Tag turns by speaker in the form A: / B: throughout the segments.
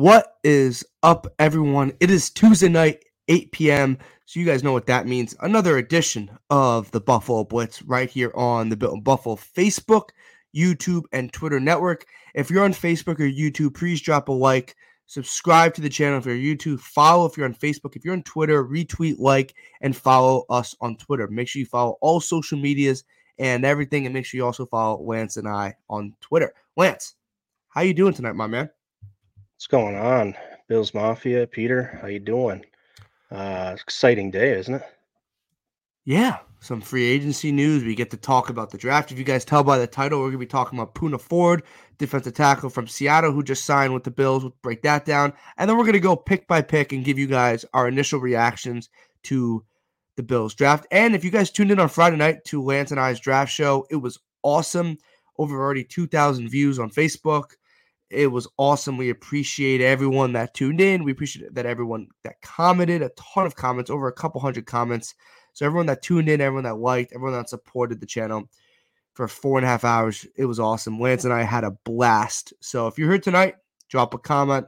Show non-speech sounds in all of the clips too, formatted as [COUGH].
A: What is up, everyone? It is Tuesday night, 8 p.m. So you guys know what that means. Another edition of the Buffalo Blitz right here on the Built Buffalo Facebook, YouTube, and Twitter network. If you're on Facebook or YouTube, please drop a like. Subscribe to the channel if you're YouTube. Follow if you're on Facebook. If you're on Twitter, retweet, like, and follow us on Twitter. Make sure you follow all social medias and everything, and make sure you also follow Lance and I on Twitter. Lance, how you doing tonight, my man?
B: What's going on, Bills Mafia? Peter, how you doing? Uh, exciting day, isn't it?
A: Yeah, some free agency news. We get to talk about the draft. If you guys tell by the title, we're gonna be talking about Poona Ford, defensive tackle from Seattle, who just signed with the Bills. We'll break that down, and then we're gonna go pick by pick and give you guys our initial reactions to the Bills draft. And if you guys tuned in on Friday night to Lance and I's draft show, it was awesome. Over already 2,000 views on Facebook. It was awesome. We appreciate everyone that tuned in. We appreciate that everyone that commented, a ton of comments, over a couple hundred comments. So everyone that tuned in, everyone that liked, everyone that supported the channel for four and a half hours, it was awesome. Lance and I had a blast. So if you're here tonight, drop a comment.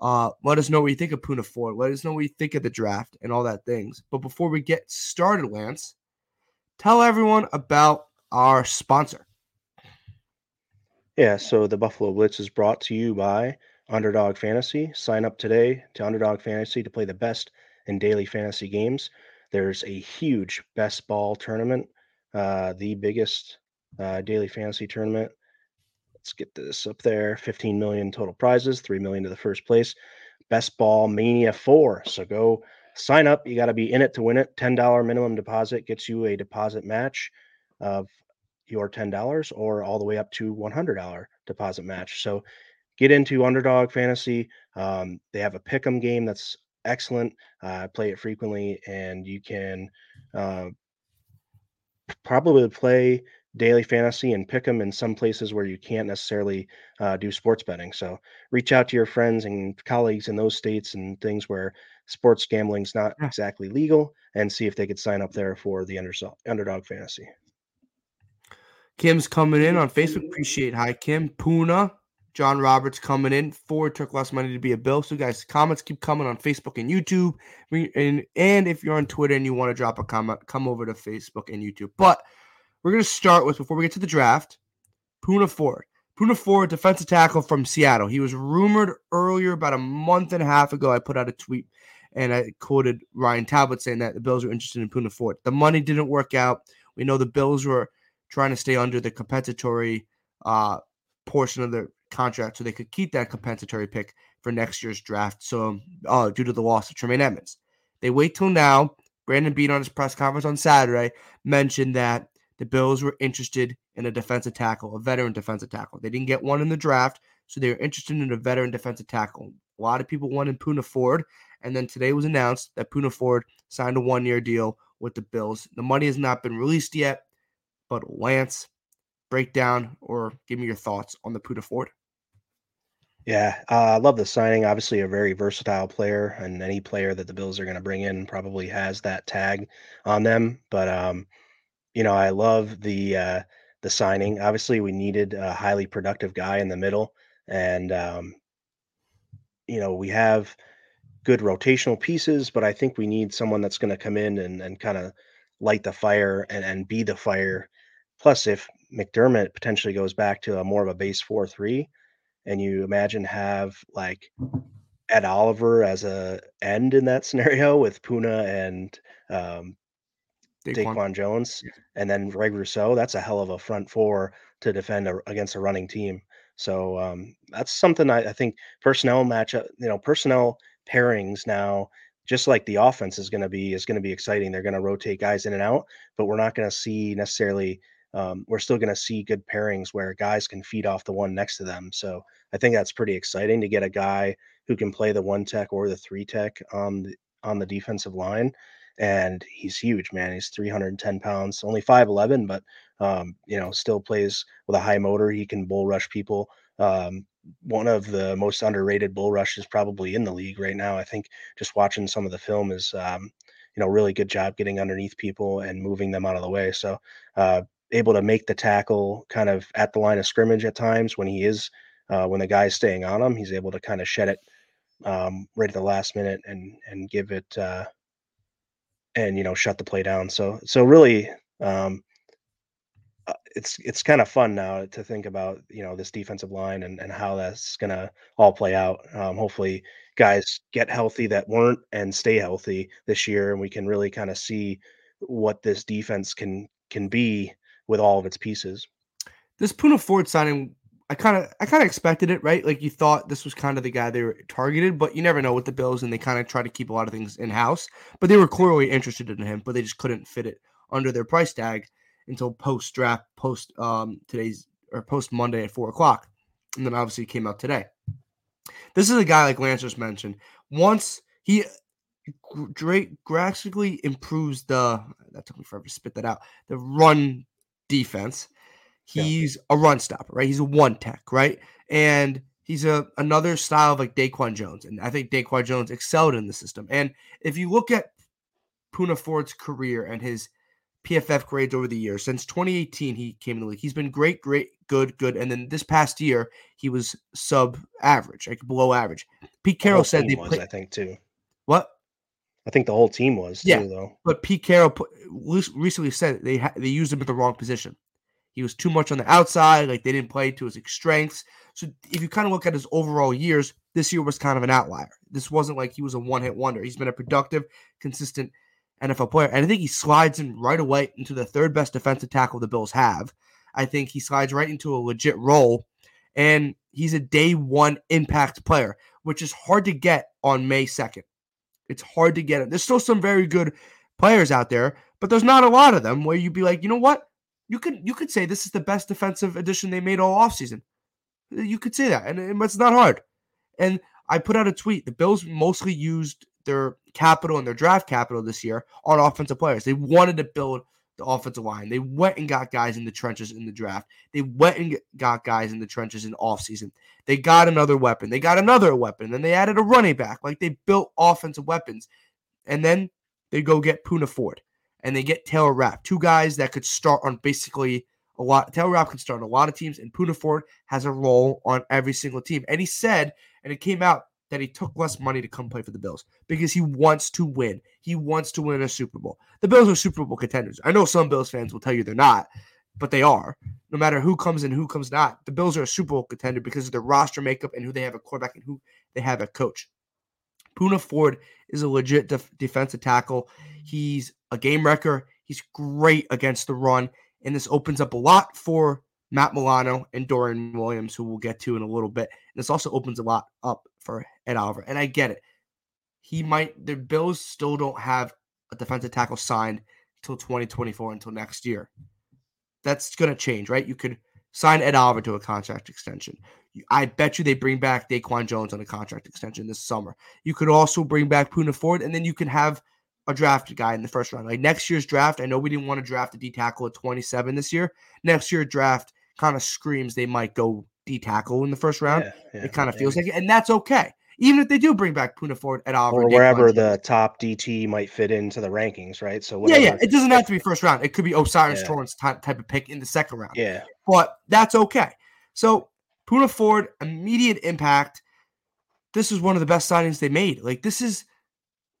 A: Uh, let us know what you think of Poona Ford. Let us know what you think of the draft and all that things. But before we get started, Lance, tell everyone about our sponsor.
B: Yeah, so the Buffalo Blitz is brought to you by Underdog Fantasy. Sign up today to Underdog Fantasy to play the best in daily fantasy games. There's a huge best ball tournament, uh, the biggest uh, daily fantasy tournament. Let's get this up there 15 million total prizes, 3 million to the first place. Best Ball Mania 4. So go sign up. You got to be in it to win it. $10 minimum deposit gets you a deposit match of your $10 or all the way up to $100 deposit match. So get into Underdog Fantasy. Um, they have a pick 'em game that's excellent. Uh, I play it frequently, and you can uh, probably play daily fantasy and pick them in some places where you can't necessarily uh, do sports betting. So reach out to your friends and colleagues in those states and things where sports gambling's not exactly legal, and see if they could sign up there for the underdog fantasy.
A: Kim's coming in on Facebook. Appreciate hi Kim. Poona, John Roberts coming in. Ford took less money to be a bill. So guys, comments keep coming on Facebook and YouTube. And and if you're on Twitter and you want to drop a comment, come over to Facebook and YouTube. But we're gonna start with before we get to the draft. Poona Ford. Poona Ford, defensive tackle from Seattle. He was rumored earlier, about a month and a half ago. I put out a tweet and I quoted Ryan Talbot saying that the Bills were interested in Poona Ford. The money didn't work out. We know the Bills were trying to stay under the compensatory uh, portion of the contract so they could keep that compensatory pick for next year's draft. So, uh, due to the loss of Tremaine Edmunds, they wait till now. Brandon Beane on his press conference on Saturday mentioned that the Bills were interested in a defensive tackle, a veteran defensive tackle. They didn't get one in the draft, so they were interested in a veteran defensive tackle. A lot of people wanted Poona Ford, and then today was announced that Poona Ford signed a one-year deal with the Bills. The money has not been released yet, but Lance, break down or give me your thoughts on the Poona Ford.
B: Yeah, uh, I love the signing. Obviously, a very versatile player, and any player that the Bills are going to bring in probably has that tag on them. But um, you know, I love the uh, the signing. Obviously, we needed a highly productive guy in the middle, and um, you know, we have good rotational pieces, but I think we need someone that's going to come in and, and kind of light the fire and, and be the fire. Plus, if McDermott potentially goes back to a more of a base four three, and you imagine have like Ed Oliver as a end in that [LAUGHS] scenario with Poona and um, Daquan, Daquan Jones, yeah. and then Greg Rousseau. That's a hell of a front four to defend a, against a running team. So um, that's something I, I, think personnel matchup, you know, personnel pairings now, just like the offense is going to be, is going to be exciting. They're going to rotate guys in and out, but we're not going to see necessarily. Um, we're still going to see good pairings where guys can feed off the one next to them. So I think that's pretty exciting to get a guy who can play the one tech or the three tech on the on the defensive line and he's huge, man. He's 310 pounds, only 5'11, but um, you know, still plays with a high motor. He can bull rush people. Um, one of the most underrated bull rushes probably in the league right now. I think just watching some of the film is, um, you know, really good job getting underneath people and moving them out of the way. So, uh, able to make the tackle kind of at the line of scrimmage at times when he is, uh, when the guy's staying on him, he's able to kind of shed it um, right at the last minute and and give it uh, and you know shut the play down. So so really, um, uh, it's it's kind of fun now to think about you know this defensive line and, and how that's gonna all play out. Um, hopefully, guys get healthy that weren't and stay healthy this year, and we can really kind of see what this defense can can be with all of its pieces.
A: This Poona Ford signing I kind of I kind of expected it, right? Like you thought this was kind of the guy they were targeted, but you never know with the Bills, and they kind of try to keep a lot of things in house. But they were clearly interested in him, but they just couldn't fit it under their price tag until post draft, post um today's or post Monday at four o'clock, and then obviously came out today. This is a guy like Lance just mentioned. Once he Drake drastically improves the that took me forever to spit that out the run defense He's yeah. a run stopper, right? He's a one tech, right? And he's a another style of like Daquan Jones. And I think Daquan Jones excelled in the system. And if you look at Poona Ford's career and his PFF grades over the years, since 2018, he came in the league. He's been great, great, good, good. And then this past year, he was sub average, like below average. Pete Carroll said they
B: was, I think, too.
A: What?
B: I think the whole team was yeah, too, though.
A: But Pete Carroll put, recently said they ha- they used him at the wrong position. He was too much on the outside. Like they didn't play to his strengths. So if you kind of look at his overall years, this year was kind of an outlier. This wasn't like he was a one hit wonder. He's been a productive, consistent NFL player. And I think he slides in right away into the third best defensive tackle the Bills have. I think he slides right into a legit role. And he's a day one impact player, which is hard to get on May 2nd. It's hard to get it. There's still some very good players out there, but there's not a lot of them where you'd be like, you know what? You could you could say this is the best defensive addition they made all offseason. Uh, you could say that, and it's not hard. And I put out a tweet. The Bills mostly used their capital and their draft capital this year on offensive players. They wanted to build the offensive line. They went and got guys in the trenches in the draft. They went and got guys in the trenches in offseason. They got another weapon. They got another weapon. Then they added a running back. Like they built offensive weapons. And then they go get Poona Ford and they get Taylor Rapp, two guys that could start on basically a lot. Taylor Rapp can start on a lot of teams, and Poona Ford has a role on every single team. And he said, and it came out that he took less money to come play for the Bills because he wants to win. He wants to win a Super Bowl. The Bills are Super Bowl contenders. I know some Bills fans will tell you they're not, but they are. No matter who comes in, who comes not, the Bills are a Super Bowl contender because of their roster makeup and who they have a quarterback and who they have a coach. Poona Ford is a legit def- defensive tackle. He's a game wrecker. He's great against the run. And this opens up a lot for Matt Milano and Dorian Williams, who we'll get to in a little bit. And this also opens a lot up for Ed Oliver. And I get it. He might, the Bills still don't have a defensive tackle signed until 2024, until next year. That's going to change, right? You could sign Ed Oliver to a contract extension. I bet you they bring back Daquan Jones on a contract extension this summer. You could also bring back Poona Ford, and then you can have a drafted guy in the first round. Like next year's draft, I know we didn't want to draft a D tackle at 27 this year. Next year draft kind of screams they might go D tackle in the first round. Yeah, yeah, it kind of feels like it, and that's okay. Even if they do bring back Poona Ford at Auburn,
B: or wherever the top DT might fit into the rankings, right? So
A: whatever. yeah, yeah, it doesn't have to be first round. It could be O'Cyrus yeah. Torrence type, type of pick in the second round.
B: Yeah,
A: but that's okay. So Poona Ford, immediate impact. This is one of the best signings they made. Like this is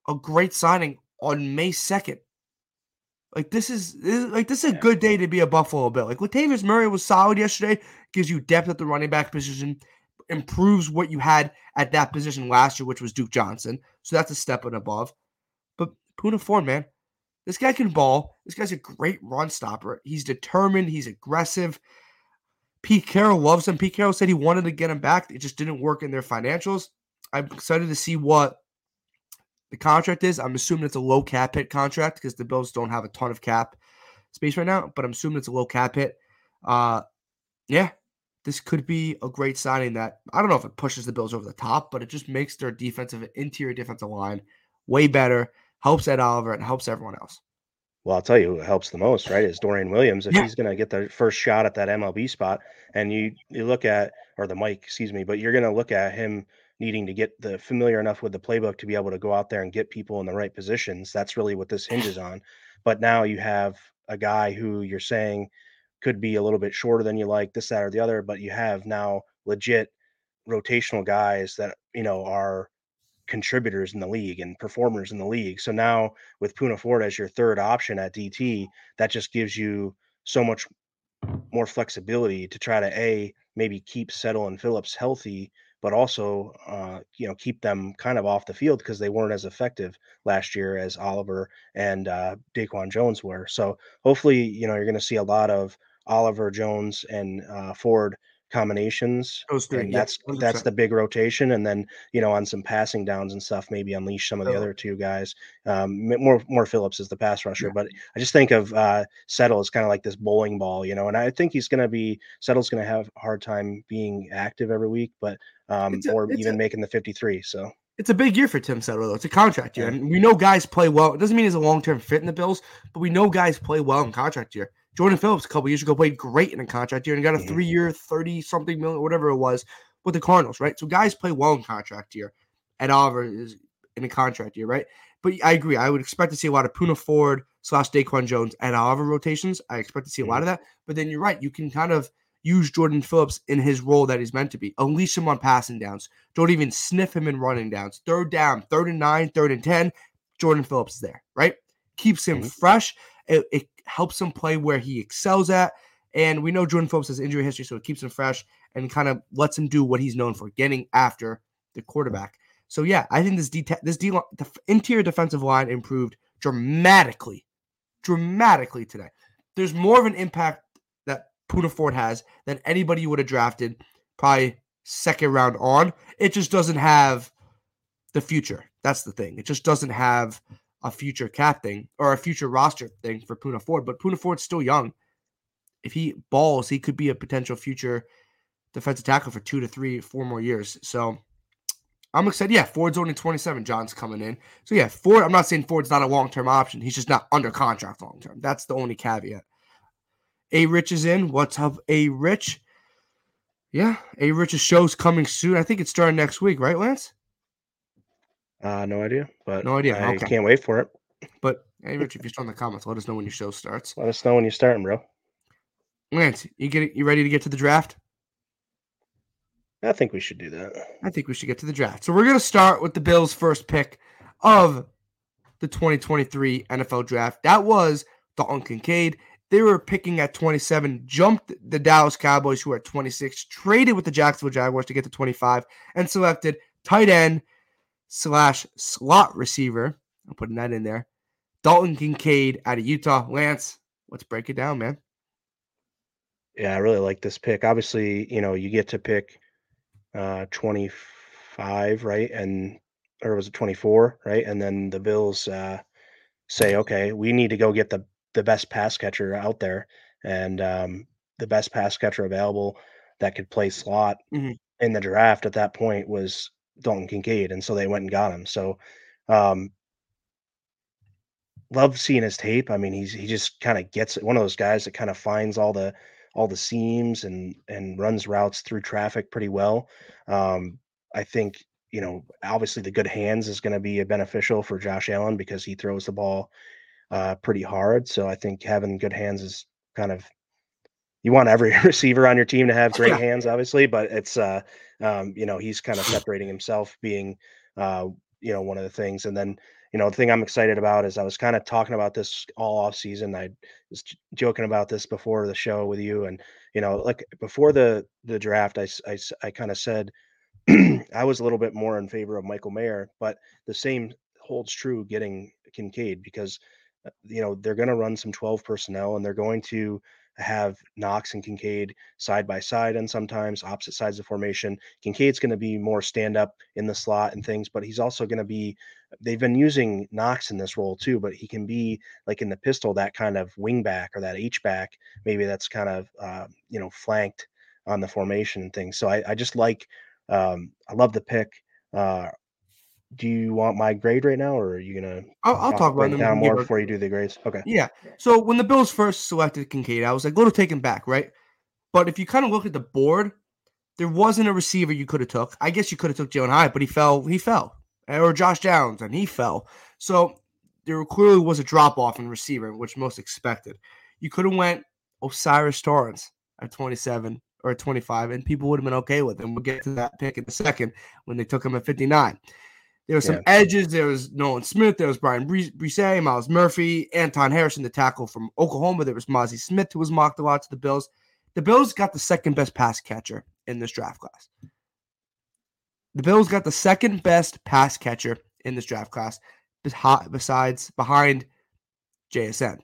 A: a great signing on May 2nd. Like this is, this is like this is a good day to be a Buffalo Bill. Like Latavius Murray was solid yesterday, gives you depth at the running back position, improves what you had at that position last year, which was Duke Johnson. So that's a step and above. But Poona Ford, man, This guy can ball. This guy's a great run stopper. He's determined. He's aggressive. Pete Carroll loves him. Pete Carroll said he wanted to get him back. It just didn't work in their financials. I'm excited to see what the contract is. I'm assuming it's a low cap hit contract because the Bills don't have a ton of cap space right now, but I'm assuming it's a low cap hit. Uh, yeah, this could be a great signing that I don't know if it pushes the Bills over the top, but it just makes their defensive interior defensive line way better, helps Ed Oliver, and helps everyone else.
B: Well, I'll tell you who helps the most, right? Is Dorian Williams. If yeah. he's going to get the first shot at that MLB spot, and you you look at or the mic, excuse me, but you're going to look at him needing to get the familiar enough with the playbook to be able to go out there and get people in the right positions. That's really what this hinges on. But now you have a guy who you're saying could be a little bit shorter than you like, this, that, or the other, but you have now legit rotational guys that you know are contributors in the league and performers in the league. So now with Poona Ford as your third option at DT, that just gives you so much more flexibility to try to a maybe keep Settle and Phillips healthy but also uh, you know keep them kind of off the field because they weren't as effective last year as Oliver and uh, Daquan Jones were. So hopefully, you know, you're going to see a lot of Oliver Jones and uh, Ford combinations. Those three, and that's 100%. that's the big rotation. And then you know on some passing downs and stuff, maybe unleash some of the oh. other two guys. Um, more more Phillips is the pass rusher, yeah. but I just think of uh, Settle as kind of like this bowling ball, you know. And I think he's going to be Settle's going to have a hard time being active every week, but um, a, or even a, making the 53. So.
A: It's a big year for Tim Settle, though. It's a contract year. And we know guys play well. It doesn't mean he's a long term fit in the Bills, but we know guys play well in contract year. Jordan Phillips a couple years ago played great in a contract year and got a three year, 30 something million, whatever it was, with the Cardinals, right? So guys play well in contract year. Ed Oliver is in a contract year, right? But I agree. I would expect to see a lot of Poona Ford slash Daquan Jones and Oliver rotations. I expect to see a lot of that. But then you're right. You can kind of use Jordan Phillips in his role that he's meant to be. Unleash him on passing downs. Don't even sniff him in running downs. Third down, third and nine, third and 10. Jordan Phillips is there, right? Keeps him mm-hmm. fresh. It, it helps him play where he excels at. And we know Jordan Phillips has injury history, so it keeps him fresh and kind of lets him do what he's known for, getting after the quarterback. So yeah, I think this D this the interior defensive line improved dramatically, dramatically today. There's more of an impact that Poona Ford has than anybody you would have drafted, probably second round on. It just doesn't have the future. That's the thing. It just doesn't have a future cap thing or a future roster thing for Poona Ford. But Poona Ford's still young. If he balls, he could be a potential future defensive tackle for two to three, four more years. So I'm excited. Yeah, Ford's only 27. John's coming in. So yeah, Ford. I'm not saying Ford's not a long term option. He's just not under contract long term. That's the only caveat. A Rich is in. What's up, A Rich? Yeah, A Rich's show's coming soon. I think it's starting next week, right, Lance?
B: Uh, no idea, but
A: no idea.
B: I
A: okay.
B: can't wait for it.
A: But hey, Rich, if you're still in the comments, let us know when your show starts.
B: Let us know when you're starting, bro.
A: Lance, you get you ready to get to the draft?
B: I think we should do that.
A: I think we should get to the draft. So we're gonna start with the Bills' first pick of the 2023 NFL draft. That was Dalton Kincaid. They were picking at 27, jumped the Dallas Cowboys, who are at 26, traded with the Jacksonville Jaguars to get to 25, and selected tight end slash slot receiver. I'm putting that in there. Dalton Kincaid out of Utah. Lance, let's break it down, man.
B: Yeah, I really like this pick. Obviously, you know, you get to pick uh 25, right? And or was it 24, right? And then the Bills uh say, okay, we need to go get the the best pass catcher out there and um the best pass catcher available that could play slot mm-hmm. in the draft at that point was Dalton Kincaid, and so they went and got him. So, um, love seeing his tape. I mean, he's he just kind of gets it. One of those guys that kind of finds all the all the seams and and runs routes through traffic pretty well. Um, I think you know, obviously the good hands is going to be a beneficial for Josh Allen because he throws the ball uh, pretty hard. So I think having good hands is kind of you want every [LAUGHS] receiver on your team to have great hands, obviously, but it's uh, um, you know, he's kind of separating himself, being uh, you know, one of the things. And then, you know, the thing I'm excited about is I was kind of talking about this all off season. I was joking about this before the show with you, and you know, like before the the draft, I I, I kind of said [CLEARS THROAT] I was a little bit more in favor of Michael Mayer, but the same holds true getting Kincaid because uh, you know, they're going to run some 12 personnel and they're going to have Knox and Kincaid side by side and sometimes opposite sides of formation. Kincaid's going to be more stand up in the slot and things, but he's also going to be. They've been using Knox in this role too, but he can be like in the pistol that kind of wing back or that H back. Maybe that's kind of uh, you know flanked on the formation and things. So I, I just like. Um, I love the pick. Uh, do you want my grade right now, or are you gonna?
A: I'll, I'll talk about
B: it down more before you do the grades. Okay.
A: Yeah. So when the Bills first selected Kincaid, I was like a take him back, right? But if you kind of look at the board, there wasn't a receiver you could have took. I guess you could have took Jalin Hyatt, but he fell. He fell, eh, or Josh Downs, and he fell. So there clearly was a drop off in receiver, which most expected. You could have went O'Cyrus Torrence at 27 or 25, and people would have been okay with him. We'll get to that pick in a second when they took him at 59. There were some yeah. edges. There was Nolan Smith. There was Bryan Bresee, Myles Murphy, Anton Harrison, the tackle from Oklahoma. There was Mazi Smith, who was mocked a lot to the Bills. The Bills got the second best pass catcher in this draft class. The Bills got the second best pass catcher in this draft class, besides behind JSN.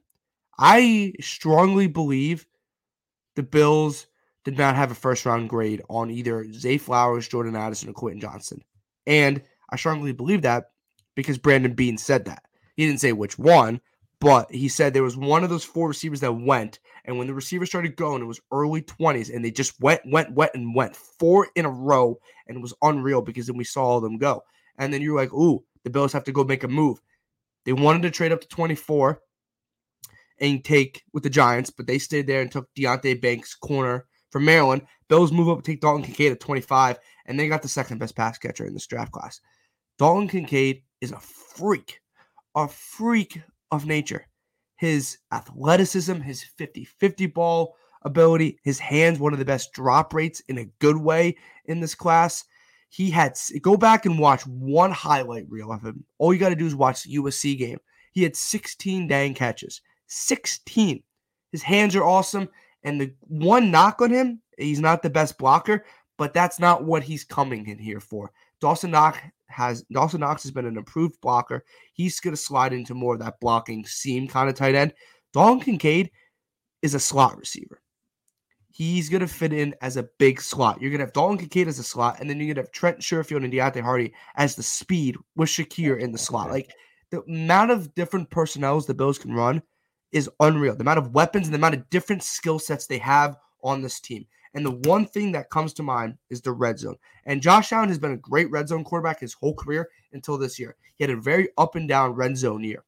A: I strongly believe the Bills did not have a first round grade on either Zay Flowers, Jordan Addison, or Quentin Johnston. And I strongly believe that because Brandon Beane said that. He didn't say which one, but he said there was one of those four receivers that went. And when the receivers started going, it was early 20s, and they just went, went, went, and went four in a row. And it was unreal because then we saw all them go. And then you're like, ooh, the Bills have to go make a move. They wanted to trade up to 24 and take with the Giants, but they stayed there and took Deonte Banks corner from Maryland. Bills move up and take Dalton Kincaid at 25, and they got the second best pass catcher in this draft class. Dalton Kincaid is a freak, a freak of nature. His athleticism, his 50 50 ball ability, his hands, one of the best drop rates in a good way in this class. He had go back and watch one highlight reel of him. All you got to do is watch the USC game. He had 16 dang catches. 16. His hands are awesome. And the one knock on him, he's not the best blocker, but that's not what he's coming in here for. Dawson Knox has Dawson Knox has been an improved blocker. He's going to slide into more of that blocking seam kind of tight end. Dalton Kincaid is a slot receiver. He's going to fit in as a big slot. You're going to have Dalton Kincaid as a slot, and then you're going to have Trent Sherfield and Deonte Harty as the speed with Shakir in the slot. Like the amount of different personnels the Bills can run is unreal. The amount of weapons and the amount of different skill sets they have on this team. And the one thing that comes to mind is the red zone. And Josh Allen has been a great red zone quarterback his whole career until this year. He had a very up and down red zone year.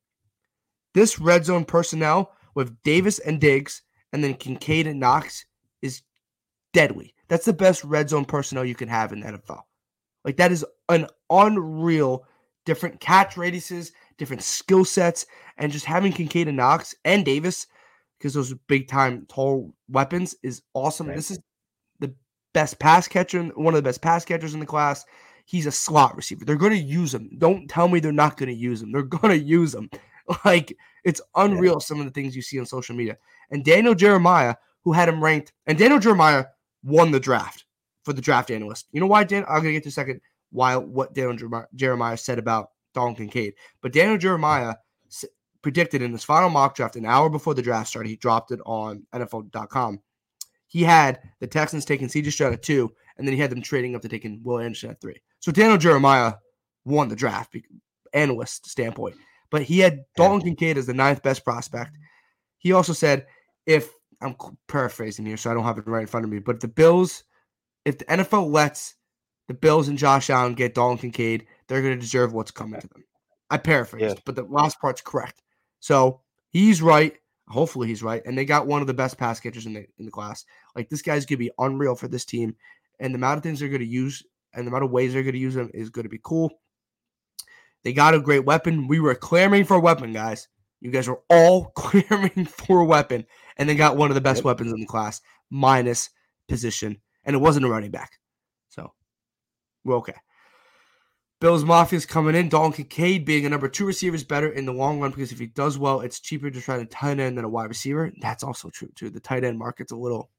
A: This red zone personnel with Davis and Diggs and then Kincaid and Knox is deadly. That's the best red zone personnel you can have in the NFL. Like that is an unreal different catch radiuses, different skill sets, and just having Kincaid and Knox and Davis because those big time tall weapons is awesome. Right. This is best pass catcher, one of the best pass catchers in the class. He's a slot receiver. They're going to use him. Don't tell me they're not going to use him. They're [LAUGHS] going to use him. Like it's unreal some of the things you see on social media. And Daniel Jeremiah, who had him ranked, and Daniel Jeremiah won the draft for the draft analyst. You know why, Dan? I'm going to get to a second why what Daniel Jeremiah said about Dalton Kincaid. But Daniel Jeremiah predicted in his final mock draft an hour before the draft started. He dropped it on NFL.com he had the Texans taking CJ Stroud at two, and then he had them trading up to taking Will Anderson at three. So Daniel Jeremiah won the draft, analyst standpoint. But he had Dalton Kincaid as the ninth best prospect. He also said, if I'm paraphrasing here, so I don't have it right in front of me, but if the Bills, if the NFL lets the Bills and Josh Allen get Dalton Kincaid, they're going to deserve what's coming to them. I paraphrased, yeah. but the last part's correct. So he's right. Hopefully he's right. And they got one of the best pass catchers in the in the class. Like this guy's gonna be unreal for this team. And the amount of things they're gonna use and the amount of ways they're gonna use him is gonna be cool. They got a great weapon. We were clamoring for a weapon, guys. You guys were all [LAUGHS] clamoring for a weapon, and they got one of the best yep. weapons in the class, minus position. And it wasn't a running back. So we're okay. Bills Mafia's coming in. Dalton Kincaid being a number two receiver is better in the long run because if he does well, it's cheaper to try to tight end than a wide receiver. That's also true too. The tight end market's a little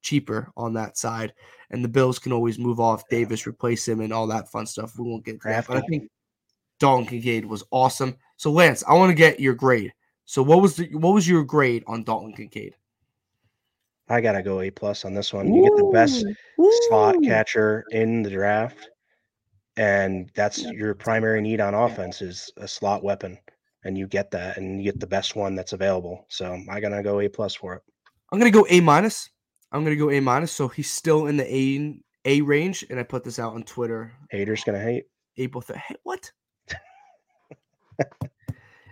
A: cheaper on that side, and the Bills can always move off Davis, replace him, and all that fun stuff. We won't get to that, but I think Dalton Kincaid was awesome. So Lance, I want to get your grade. So what was the what was your grade on Dalton Kincaid?
B: I gotta go A plus on this one. You get the best slot catcher in the draft, and that's your primary need on offense is a slot weapon, and you get that, and you get the best one that's available. So I'm gonna go A plus for it.
A: I'm gonna go A minus. I'm gonna go A minus. So he's still in the A A range, and I put this out on Twitter
B: Haters gonna hate.
A: April third. Hey, what? [LAUGHS]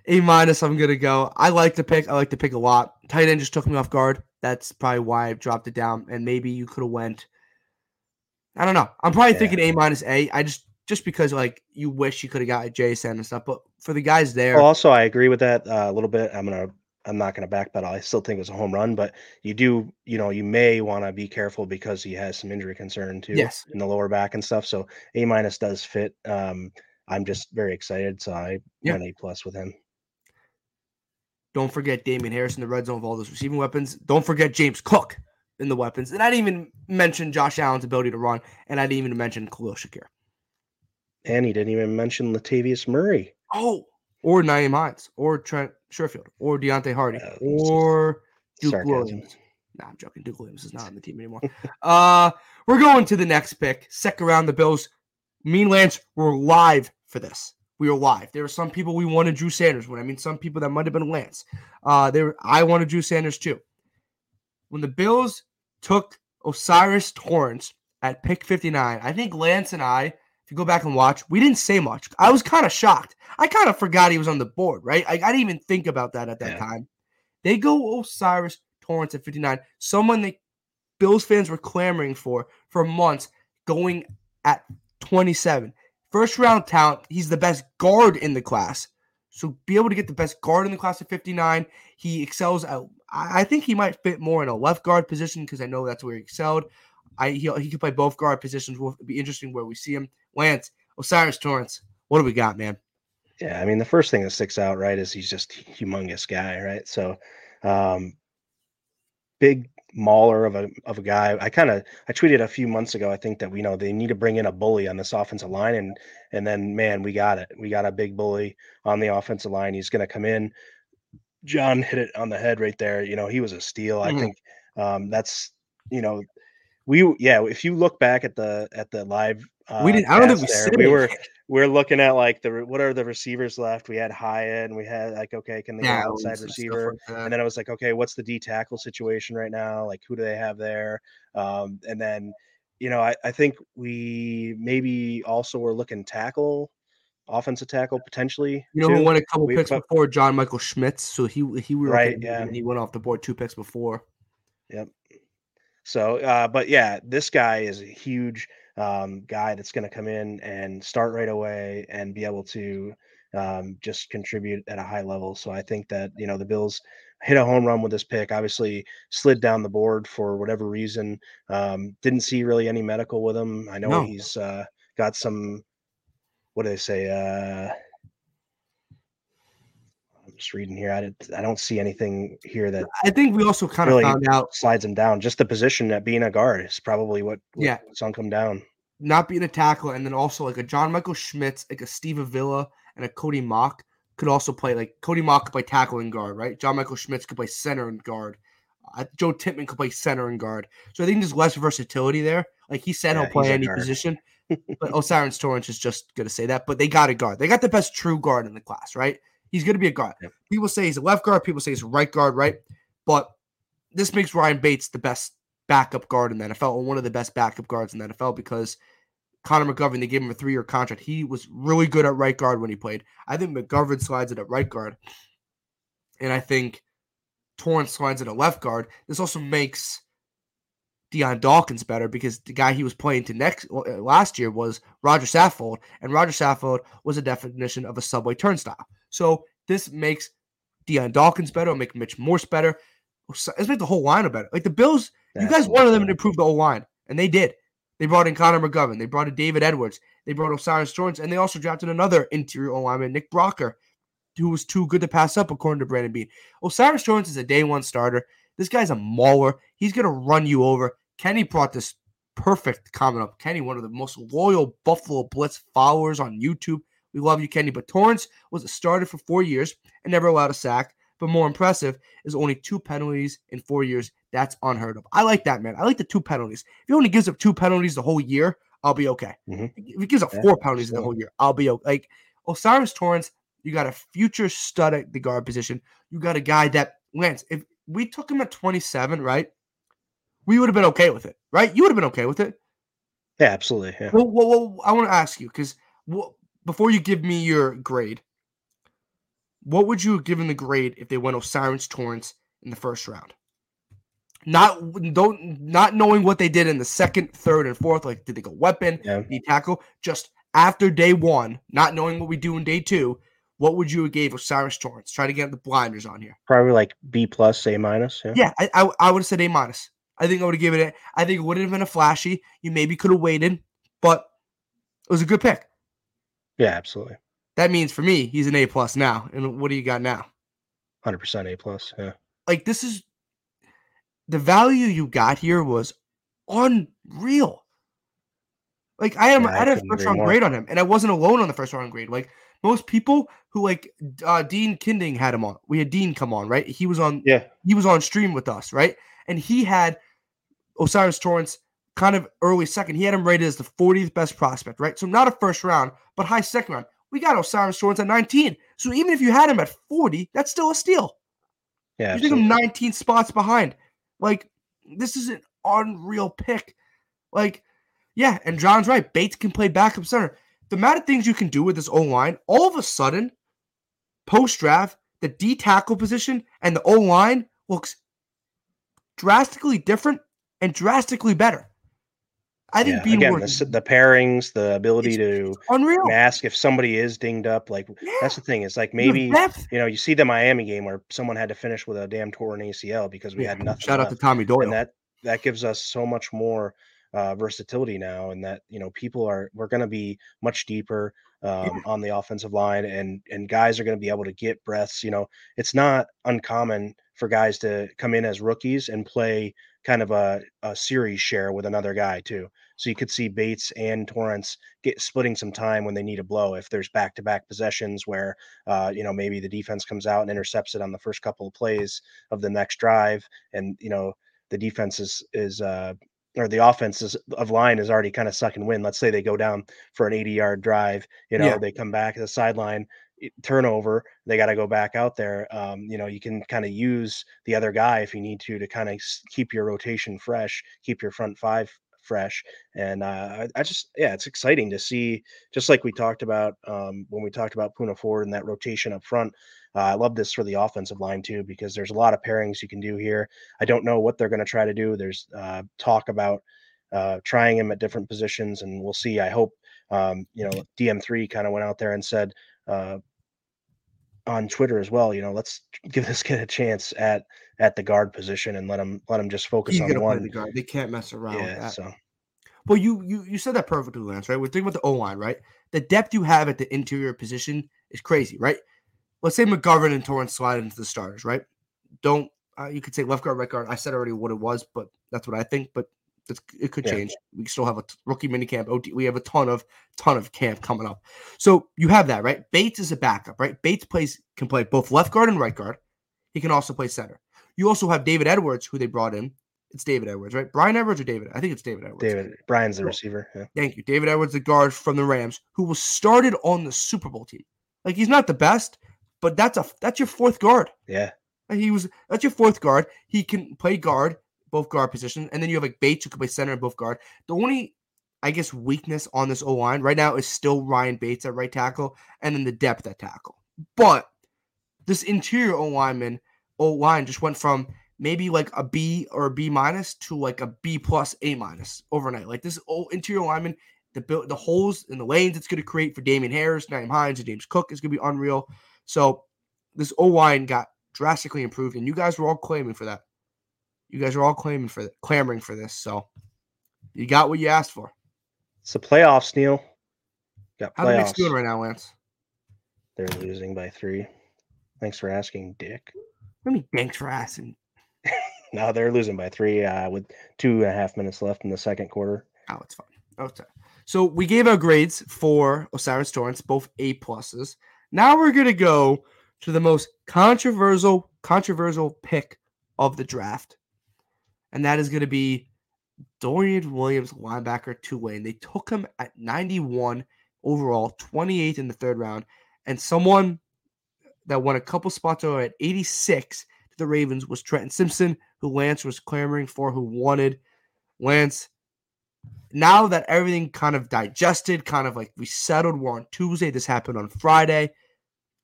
A: A minus. I'm gonna go. I like the pick. I like the pick a lot. Tight end just took me off guard. That's probably why I've dropped it down. And maybe you could have went. I don't know. I'm probably
B: Yeah.
A: thinking A minus A. I just just because like you wish you could have got JSN and stuff, but for the guys there,
B: also, I agree with that uh, a little bit. I'm gonna. I'm not gonna backpedal. I still think it was a home run, but you do, you know, you may want to be careful because he has some injury concern too
A: yes,
B: in the lower back and stuff. So A minus does fit. Um, I'm just very excited, so I
A: Yeah.
B: went A plus with him.
A: don't forget Damien Harris in the red zone of all those receiving weapons. Don't forget James Cook in the weapons, and I didn't even mention Josh Allen's ability to run, and I didn't even mention Khalil Shakir.
B: And he didn't even mention Latavius Murray.
A: Oh, or Nyheim Hines, or Trent Sherfield, or Deonte Harty,
B: Uh,
A: or Duke
B: sarcasm.
A: Williams. Nah, I'm joking. Duke Williams is not on the team anymore. [LAUGHS] uh, we're going to the next pick. Second round, the Bills. Me and Lance were live for this. We were live. There were some people we wanted Drew Sanders. When I mean some people that might have been Lance. Uh, there I wanted Drew Sanders too. When the Bills took O'Cyrus Torrence at pick 59, I think Lance and I, if you go back and watch, we didn't say much. I was kind of shocked. I kind of forgot he was on the board, right? I, I didn't even think about that at that
B: Yeah.
A: time. They go O'Cyrus Torrence at 59, someone that Bills fans were clamoring for for months, going at 27. First round talent. He's the best guard in the class. So be able to get the best guard in the class at 59. He excels at I I think he might fit more in a left guard position because I know that's where he excelled. I he, he could play both guard positions. Will be interesting where we see him. Lance, O'Cyrus Torrence. What do we got, man?
B: Yeah, I mean the first thing that sticks out, right, is he's just humongous guy, right? So, um, big mauler of a of a guy. I kind of I tweeted a few months ago. I think that we know they need to bring in a bully on this offensive line, and and then man, we got it. We got a big bully on the offensive line. He's going to come in. John hit it on the head right there. You know, he was a steal. I
A: Mhm.
B: think um, that's you know we yeah. If you look back at the at the live, uh,
A: we didn't. I don't think we
B: there,
A: said
B: we
A: it.
B: were we're looking at like the what are the receivers left? We had Hyatt and we had like okay, can they
A: Yeah, and
B: outside receiver?
A: like.
B: And then I was like, okay, what's the D tackle situation right now? Like who do they have there? Um, and then you know, I, I think we maybe also were looking tackle, offensive tackle potentially.
A: You know who won a couple
B: We-
A: picks
B: but-
A: before? John Michael Schmitz. So he he we were
B: Right, yeah.
A: and he went off the board two picks before.
B: So, uh, but yeah, this guy is a huge um, guy that's going to come in and start right away and be able to um, just contribute at a high level. So I think that you know the Bills hit a home run with this pick. Obviously, slid down the board for whatever reason. Um, didn't see really any medical with him. I know
A: No.
B: he's uh, got some. What do they say? Uh, just reading here. I, did, I don't see anything here that
A: I think we also kind of
B: Really
A: found out
B: slides him down. Just the position at being a guard is probably what, what
A: Yeah.
B: sunk him down.
A: not being a tackle, and then also like a John Michael Schmitz, like a Steve Avila, and a Cody Mauch could also play. Like Cody Mauch could play tackle and guard, right? John Michael Schmitz could play center and guard. Uh, Joe Tippmann could play center and guard. So I think there's less versatility there. Like he said,
B: Yeah,
A: he'll play any
B: guard.
A: position. [LAUGHS] but O'Cyrus Torrence is just gonna say that. But they got a guard. They got the best true guard in the class, right? He's gonna be a guard.
B: Yep.
A: People say he's a left guard. People say he's a right guard, right? But this makes Ryan Bates the best backup guard in the NFL, or one of the best backup guards in the NFL because Connor McGovern, they gave him a three-year contract. He was really good at right guard when he played. I think McGovern slides it at right guard, and I think Torrence slides it at left guard. This also makes Dion Dawkins better because the guy he was playing to next uh, last year was Roger Saffold, and Roger Saffold was a definition of a subway turnstile. So this makes Dion Dawkins better, it'll make Mitch Morse better. It's make the whole line better. Like the Bills, you guys wanted them to improve the whole line, and they did. They brought in Connor McGovern, they brought in David Edwards, they brought O'Cyrus Torrence, and they also drafted another interior lineman, Nick Broeker, who was too good to pass up, according to Brandon Beane. O'Cyrus Torrence is a day one starter. This guy's a mauler. He's gonna run you over. Kenny brought this perfect comment up. Kenny, one of the most loyal Buffalo Blitz followers on YouTube. We love you, Kenny. But Torrence was a starter for four years and never allowed a sack. but more impressive is only two penalties in four years. That's unheard of. I like that, man. I like the two penalties. If he only gives up two penalties the whole year, I'll be okay.
B: Mhm.
A: If he gives up
B: Yeah,
A: four penalties the whole year, I'll be okay. Like O'Cyrus Torrence, you got a future stud at the guard position. You got a guy that Lance. If we took him at 27, right, we would have been okay with it, right? You would have been okay with it.
B: Yeah, absolutely. Yeah.
A: Well, well, well I want to ask you because before you give me your grade, what would you have given the grade if they went O'Cyrus Torrence in the first round? Not don't not knowing what they did in the second, third, and fourth. Like, did they go weapon,
B: Yeah.
A: tackle? Just after day one, not knowing what we do in day two, what would you have gave O'Cyrus Torrence? Try to get the blinders on here.
B: Probably like B plus, A minus. Yeah.
A: Yeah, I I, I would have said A minus. I think I would have given it. I think it wouldn't have been a flashy. You maybe could have waited, but it was a good pick.
B: Yeah, absolutely.
A: That means for me, he's an A plus now. And what do you got now?
B: Hundred percent A plus. Yeah.
A: Like this is the value you got here was unreal. Like I am,
B: Yeah,
A: I had a first round
B: more.
A: grade on him, and I wasn't alone on the first round grade. Like most people who like uh, Dean Kinding had him on. We had Dean come on, right? He was on
B: Yeah.
A: he was on stream with us, right? And he had O'Cyrus Torrence kind of early second. He had him rated as the 40th best prospect, right? So not a first round, but high second round. We got O'Cyrus Torrence at 19. So even if you had him at 40, that's still a steal.
B: Yeah.
A: You think I'm 19 spots behind. Like, this is an unreal pick. Like, yeah, and John's right. Bates can play backup center. The amount of things you can do with this O line, all of a sudden, post draft, the D tackle position and the O line looks drastically different and drastically better. I think
B: Yeah. Again, the, the pairings, the ability to
A: unreal.
B: mask if somebody is dinged up. Like
A: Yeah,
B: that's the thing. It's like maybe you know you see the Miami game where someone had to finish with a damn torn ACL because we
A: Yeah,
B: had nothing.
A: Shout out to. Tommy Doyle.
B: and that that gives us so much more uh, versatility now, and that you know people are we're going to be much deeper um, on the offensive line, and and guys are going to be able to get breaths. You know, it's not uncommon for guys to come in as rookies and play kind of a, a series share with another guy too. So you could see Bates and Torrence get splitting some time when they need a blow. If there's back-to-back possessions where uh, you know maybe the defense comes out and intercepts it on the first couple of plays of the next drive, and you know the defense is is uh, or the offense is, of line is already kind of sucking wind. Let's say they go down for an 80 yard drive, you know,
A: Yeah.
B: they come back to the sideline, turnover, they got to go back out there. Um, you know, you can kind of use the other guy if you need to to kind of keep your rotation fresh, keep your front five fresh. And uh, I, I just, yeah, it's exciting to see, just like we talked about um, when we talked about Poona Ford and that rotation up front. Uh, I love this for the offensive line too because there's a lot of pairings you can do here. I don't know what they're going to try to do. There's uh, talk about uh, trying him at different positions, and we'll see. I hope um, you know DM3 kind of went out there and said uh, on Twitter as well. You know, let's give this kid a chance at at the guard position and let him let him just focus
A: He's
B: on one.
A: the guard. They can't mess around
B: Yeah,
A: that.
B: so
A: Well, you you you said that perfectly, Lance. Right? We're thinking about the O line, right? The depth you have at the interior position is crazy, right? Let's say McGovern and Torrence slide into the starters, right? Don't uh, you could say left guard, right guard. I said already what it was, but that's what I think. But it could
B: Yeah.
A: change. We still have a t- rookie mini camp. OT, we have a ton of ton of camp coming up. So you have that, right? Bates is a backup, right? Bates plays can play both left guard and right guard. He can also play center. You also have David Edwards, who they brought in. It's David Edwards, right? Brian Edwards or David? I think it's David Edwards.
B: David Brian's the receiver. Yeah.
A: Thank you. David Edwards, the guard from the Rams, who was started on the Super Bowl team. Like he's not the best, but that's a that's your fourth guard.
B: Yeah.
A: He was that's your fourth guard. He can play guard, both guard positions, and then you have like Bates who can play center and both guard. The only I guess weakness on this O line right now is still Ryan Bates at right tackle, and then the depth at tackle. But this interior O lineman O line just went from maybe like a B or a B minus to like a B plus A minus overnight. Like this O interior lineman, the build the holes in the lanes it's going to create for Damien Harris, Nyheim Hines, and James Cook is going to be unreal. So this O line got drastically improved, and you guys were all claiming for that. You guys are all claiming for clamoring for this. So you got what you asked for.
B: It's the playoffs, Neil. Got playoffs.
A: How the Knicks doing right now, Lance?
B: They're losing by three. Thanks for asking, Dick.
A: Let me thanks for asking. [LAUGHS]
B: No, they're losing by three uh, with two and a half minutes left in the second quarter.
A: Oh, it's fine. Okay. So we gave our grades for O'Cyrus Torrence, both A pluses. Now we're gonna go to the most controversial controversial pick of the draft, and that is going to be Dorian Williams, linebacker, Tulane. They took him at 91 overall, 28th in the third round, and someone that won a couple spots over at 86 to the Ravens was Trenton Simpson, who Lance was clamoring for, who wanted Lance. Now that everything kind of digested, kind of like we settled, we're on Tuesday. This happened on Friday.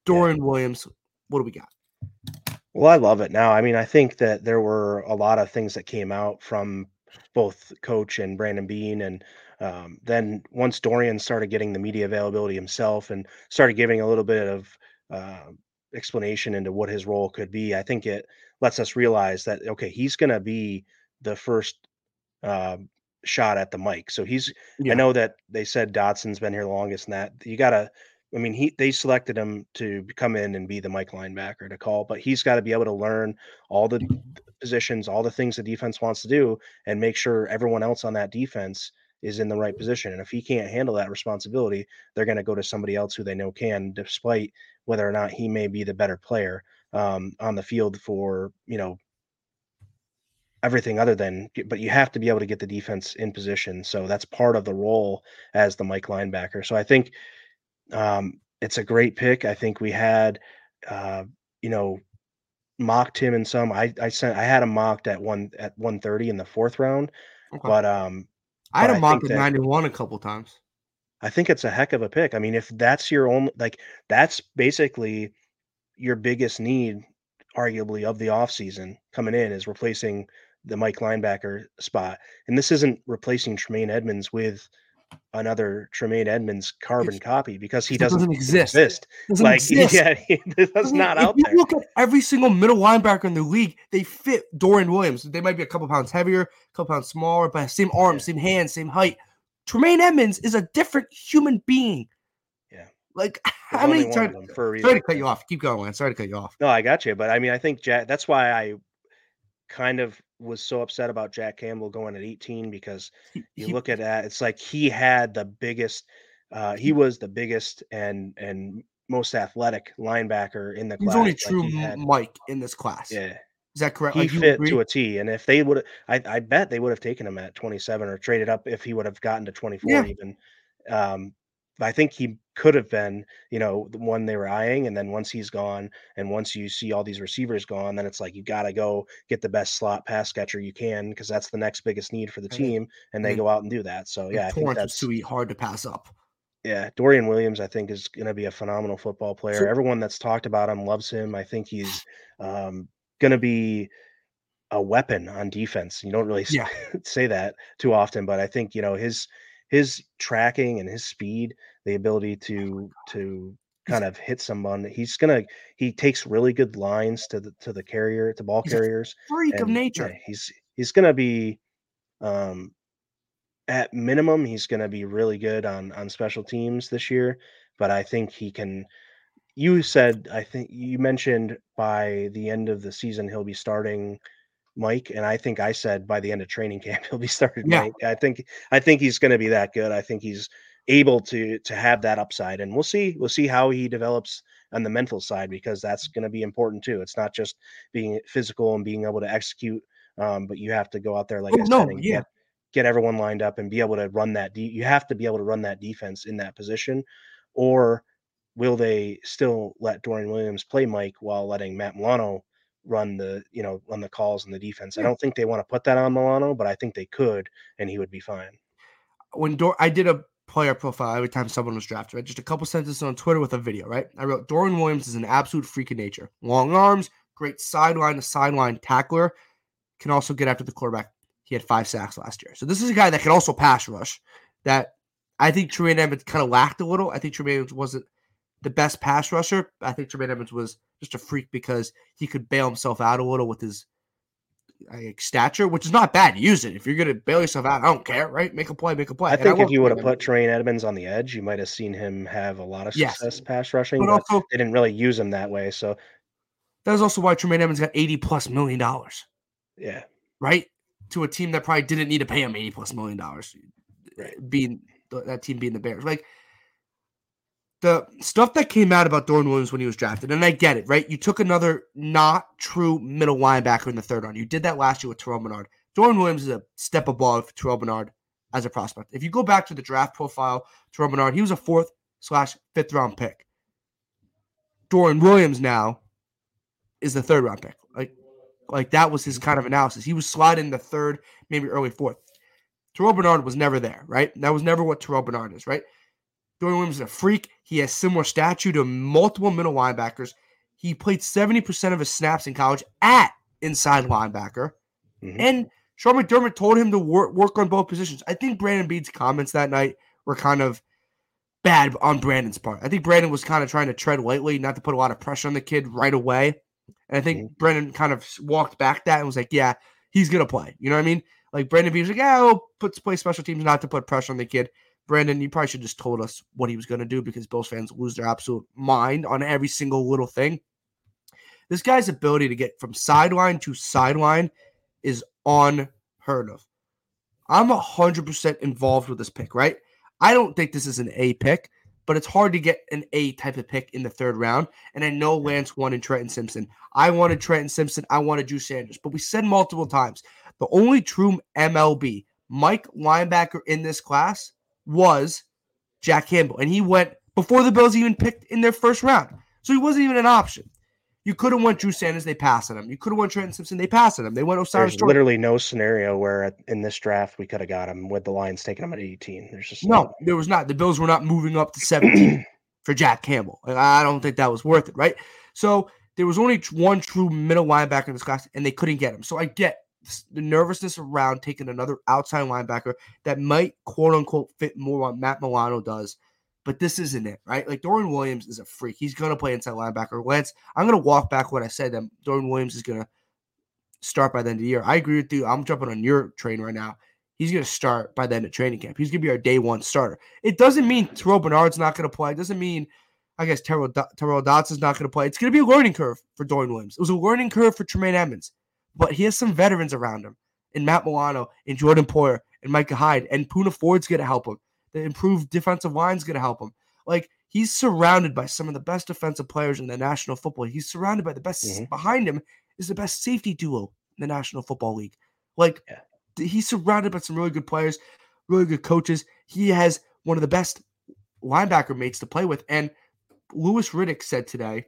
A: Dorian yeah. Williams, what do we got?
B: Well, I love it now. I mean, I think that there were a lot of things that came out from both coach and Brandon Beane. And um, then once Dorian started getting the media availability himself and started giving a little bit of uh, explanation into what his role could be, I think it lets us realize that, okay, he's going to be the first uh, shot at the Mike. So he's, yeah. I know that they said Dodson's been here the longest and that you got to, I mean, he they selected him to come in and be the Mike linebacker to call, but he's got to be able to learn all the positions, all the things the defense wants to do, and make sure everyone else on that defense is in the right position. And if he can't handle that responsibility, they're going to go to somebody else who they know can, despite whether or not he may be the better player um, on the field for you know everything other than. But you have to be able to get the defense in position. So that's part of the role as the Mike linebacker. So I think um, it's a great pick. I think we had, uh, you know, mocked him in some. I I sent I had him mocked at one at one thirty in the fourth round, okay. but um,
A: I had him mocked at ninety one a couple times.
B: I think it's a heck of a pick. I mean, if that's your only like that's basically your biggest need, arguably of the offseason coming in is replacing the Mike linebacker spot, and this isn't replacing Tremaine Edmunds with another Tremaine Edmunds carbon it's, copy because he doesn't, doesn't exist. exist. Doesn't like [LAUGHS] exist. yeah, that's I mean, not out
A: you
B: there.
A: Look at every single middle linebacker in the league. They fit Dorian Williams. They might be a couple pounds heavier, a couple pounds smaller, but same arms, yeah. same hands, same height. Tremaine Edmunds is a different human being.
B: Yeah.
A: Like [LAUGHS] There's how many times? Sorry to cut you off. Keep going, man. Sorry to cut you off.
B: No, I got you. But I mean, I think Jack. That's why I kind of was so upset about Jack Campbell going at 18 because you look at that, it's like he had the biggest, uh, he was the biggest and and most athletic linebacker in the
A: He's
B: class.
A: only true like Mike in this class.
B: Yeah.
A: Is that correct?
B: He like fit to a T. And if they would I, I bet they would have taken him at 27 or traded up if he would have gotten to 24 yeah. even. Um, I think he could have been, you know, the one they were eyeing. And then once he's gone, and once you see all these receivers gone, then it's like you got to go get the best slot pass catcher you can because that's the next biggest need for the team. And they go out and do that. So yeah, I think that's
A: too hard to pass up.
B: Yeah, Dorian Williams, I think, is going to be a phenomenal football player. So, Everyone that's talked about him loves him. I think he's um, going to be a weapon on defense. You don't really yeah. [LAUGHS] say that too often, but I think you know his his tracking and his speed, the ability to to kind of hit someone. He's gonna he takes really good lines to the to the carrier to ball carriers.
A: freak of nature.
B: Yeah, he's he's gonna be um at minimum he's gonna be really good on on special teams this year. But I think he can you said I think you mentioned by the end of the season he'll be starting Mike, and I think I said by the end of training [LAUGHS] camp he'll be starting Yeah. Mike. I think I think he's going to be that good. I think he's able to to have that upside, and we'll see we'll see how he develops on the mental side because that's going to be important too. It's not just being physical and being able to execute, um, but you have to go out there like
A: oh, no, yeah.
B: Get, get everyone lined up and be able to run that. De- you have to be able to run that defense in that position, or will they still let Dorian Williams play Mike while letting Matt Milano run the you know run the calls and the defense. Yeah. I don't think they want to put that on Milano, but I think they could, and he would be fine.
A: When Dor- I did a player profile every time someone was drafted, right? Just a couple sentences on Twitter with a video, right? I wrote Dorian Williams is an absolute freak of nature. Long arms, great sideline to sideline tackler, can also get after the quarterback. He had five sacks last year. So this is a guy that can also pass rush. That I think Tremaine Edmunds kind of lacked a little. I think Tremaine Edmunds wasn't the best pass rusher. I think Tremaine Edmunds was just a freak because he could bail himself out a little with his like, stature, which is not bad. Use it if you're going to bail yourself out. I don't care, right? Make a play, make a play.
B: I think I if you would have put Tremaine Edmunds on the edge, you might have seen him have a lot of success yes. pass rushing, but, but also, they didn't really use him that way. So
A: that's also why Tremaine Edmunds got 80 plus million dollars.
B: Yeah.
A: Right? To a team that probably didn't need to pay him 80 plus million dollars. Right. Being that team being the Bears. Like the stuff that came out about Dorian Williams when he was drafted, and I get it, right? You took another not true middle linebacker in the third round. You did that last year with Terrel Bernard. Dorian Williams is a step above Terrel Bernard as a prospect. If you go back to the draft profile, Terrel Bernard, he was a fourth slash fifth round pick. Dorian Williams now is the third round pick. Like, like that was his kind of analysis. He was sliding the third, maybe early fourth. Terrel Bernard was never there, right? That was never what Terrel Bernard is, right? Dorian Williams is a freak. He has similar stature to multiple middle linebackers. He played 70% of his snaps in college at inside linebacker. Mm-hmm. And Sean McDermott told him to work, work on both positions. I think Brandon Beane's comments that night were kind of bad on Brandon's part. I think Brandon was kind of trying to tread lightly, not to put a lot of pressure on the kid right away. And I think mm-hmm. Brandon kind of walked back that and was like, yeah, he's going to play. You know what I mean? Like Brandon Beane was like, yeah, we'll put play special teams not to put pressure on the kid. Brandon, you probably should just told us what he was going to do because Bills fans lose their absolute mind on every single little thing. This guy's ability to get from sideline to sideline is unheard of. I'm 100% involved with this pick, right? I don't think this is an A pick, but it's hard to get an A type of pick in the third round. And I know Lance wanted Trenton Simpson. I wanted Trenton Simpson. I wanted Drew Sanders. But we said multiple times the only true MLB Mike linebacker in this class was Jack Campbell. And he went before the Bills even picked in their first round. So he wasn't even an option. You could have went Drew Sanders, they passed on him. You could have went Trenton Simpson, they passed on him. They went O'Cyrus.
B: There's literally no scenario where in this draft we could have got him with the Lions taking him at 18. There's just
A: no, no. there was not. The Bills were not moving up to 17 [CLEARS THROAT] for Jack Campbell. I don't think that was worth it, right? So there was only one true middle linebacker in this class, and they couldn't get him. So I get the nervousness around taking another outside linebacker that might quote unquote fit more what Matt Milano does but this isn't it, right? Like Dorian Williams is a freak. He's to play inside linebacker. Lance, I'm to walk back what I said that Dorian Williams is to start by the end of the year. I agree with you. I'm jumping on your train right now. He's to start by the end of training camp. He's to be our day one starter. It doesn't mean Terrel Bernard's not to play. It doesn't mean, I guess, Tyrel, Tyrel Dodson's not going to play. It's going to be a learning curve for Dorian Williams. It was a learning curve for Tremaine Edmunds, but he has some veterans around him in Matt Milano, and Jordan Poyer, and Micah Hyde, and Poona Ford's going to help him. The improved defensive line is going to help him. Like he's surrounded by some of the best defensive players in the National Football. He's surrounded by the best. Mm-hmm. Behind him is the best safety duo in the National Football League. Like yeah. he's surrounded by some really good players, really good coaches. He has one of the best linebacker mates to play with. And Louis Riddick said today,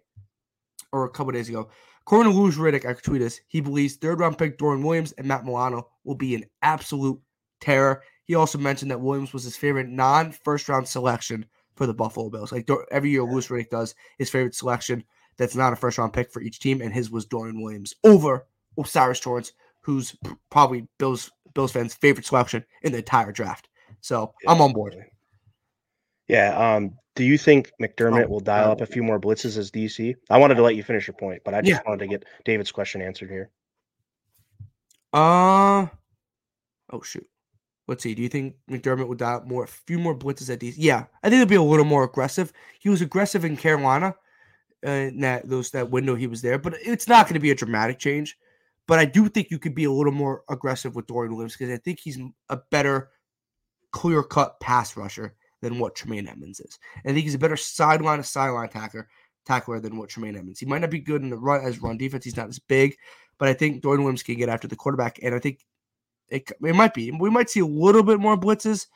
A: or a couple days ago, according to Louis Riddick, I could tweet this. He believes third round pick Dorian Williams and Matt Milano will be an absolute terror. He also mentioned that Williams was his favorite non first round selection for the Buffalo Bills. Like every year, Louis Riddick does his favorite selection that's not a first round pick for each team, and his was Dorian Williams over O'Cyrus Torrence, who's probably Bills Bills fans' favorite selection in the entire draft. So yeah. I'm on board.
B: Yeah. Um, do you think McDermott oh, will dial up a few more blitzes as DC? I wanted to let you finish your point, but I just yeah. wanted to get David's question answered here.
A: Uh oh shoot. Let's see. Do you think McDermott would dial more, a few more blitzes at DC? Yeah, I think it'd be a little more aggressive. He was aggressive in Carolina, uh, in that those that window he was there, but it's not going to be a dramatic change. But I do think you could be a little more aggressive with Dorian Williams because I think he's a better, clear cut pass rusher than mm-hmm. what Tremaine Edmunds is. I think he's a better sideline to sideline tackler tackler than what Tremaine Edmunds. He might not be good in the run as run defense. He's not as big, but I think Dorian Williams can get after the quarterback. And I think it, it might be. We might see a little bit more blitzes.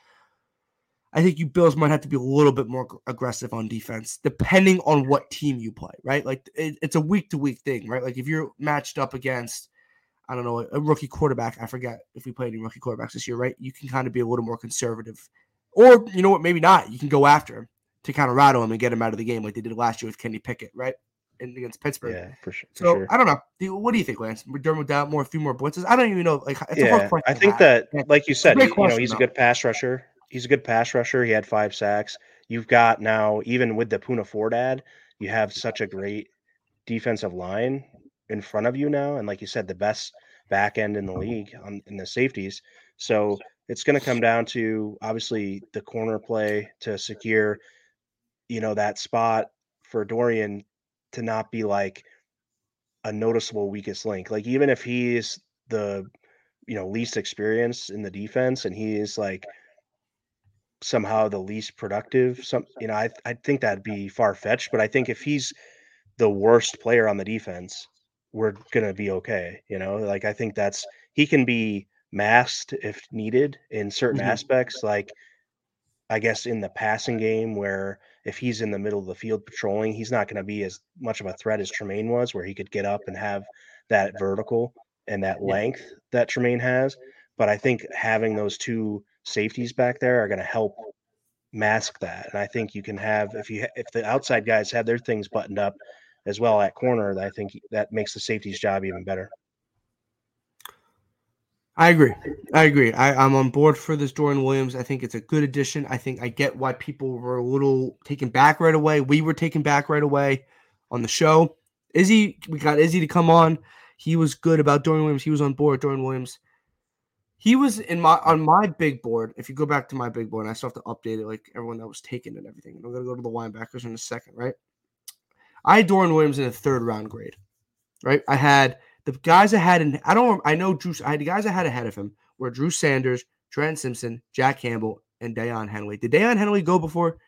A: I think you Bills might have to be a little bit more aggressive on defense, depending on what team you play, right? Like it, it's a week to week thing, right? Like if you're matched up against, I don't know, a rookie quarterback. I forget if we play any rookie quarterbacks this year, right? You can kind of be a little more conservative, or you know what, maybe not. You can go after him to kind of rattle him and get him out of the game, like they did last year with Kenny Pickett, right? And against Pittsburgh.
B: Yeah, for sure.
A: For so sure. I don't know. What do you think, Lance? Dermot without more, a few more blitzes. I don't even know. Like,
B: yeah, I think that, like you said, he, you know, he's though. a good pass rusher. He's a good pass rusher. He had five sacks. You've got now, even with the Poona Ford ad, you have such a great defensive line in front of you now, and like you said, the best back end in the league on in the safeties. So it's going to come down to obviously the corner play to secure, you know, that spot for Dorian to not be like a noticeable weakest link. Like even if he's the you know least experienced in the defense and he is like somehow the least productive. Some, you know, I I think that'd be far fetched, but I think if he's the worst player on the defense, we're gonna be okay. You know, like I think that's he can be masked if needed in certain
A: Mhm.
B: aspects, like I guess in the passing game where if he's in the middle of the field patrolling, he's not going to be as much of a threat as Tremaine was, where he could get up and have that vertical and that length that Tremaine has. But I think having those two safeties back there are going to help mask that. And I think you can have if you if the outside guys have their things buttoned up as well at corner, I think that makes the safety's job even better.
A: I agree. I agree. I, I'm on board for this Dorian Williams. I think it's a good addition. I think I get why people were a little taken back right away. We were taken back right away on the show. Izzy, we got Izzy to come on. He was good about Dorian Williams. He was on board. Dorian Williams. He was in my on my big board. If you go back to my big board, I still have to update it like everyone that was taken and everything. And I'm gonna go to the linebackers in a second, right? I had Dorian Williams in a third round grade, right? I had the guys I had in I don't I know Drew I had the guys I had ahead of him were Drew Sanders, Trent Simpson, Jack Campbell, and Daiyan Henley. Did Daiyan Henley go before?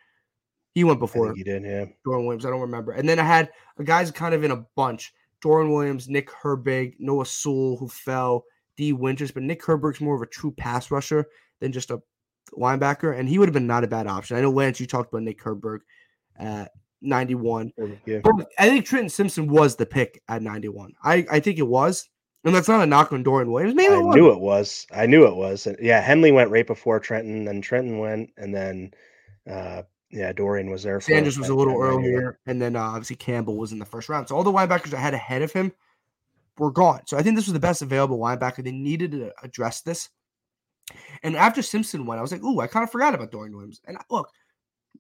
A: He went before
B: he did, yeah.
A: Dorian Williams. I don't remember. And then I had a guys kind of in a bunch: Dorian Williams, Nick Herbig, Noah Sewell, who fell, Dee Winters. But Nick Herbig's more of a true pass rusher than just a linebacker, and he would have been not a bad option. I know Lance, you talked about Nick Herbig at 91.
B: Yeah.
A: I think Trenton Simpson was the pick at 91. I, I think it was. And that's not a knock on Dorian Williams. Maybe
B: I
A: it
B: knew it was. I knew it was. Yeah, Henley went right before Trenton, then Trenton went, and then uh yeah, Dorian was there. For
A: Sanders was a little
B: at 91.
A: earlier, and then uh, obviously Campbell was in the first round. So all the linebackers I had ahead of him were gone. So I think this was the best available linebacker. They needed to address this. And after Simpson went, I was like, ooh, I kind of forgot about Dorian Williams. And look,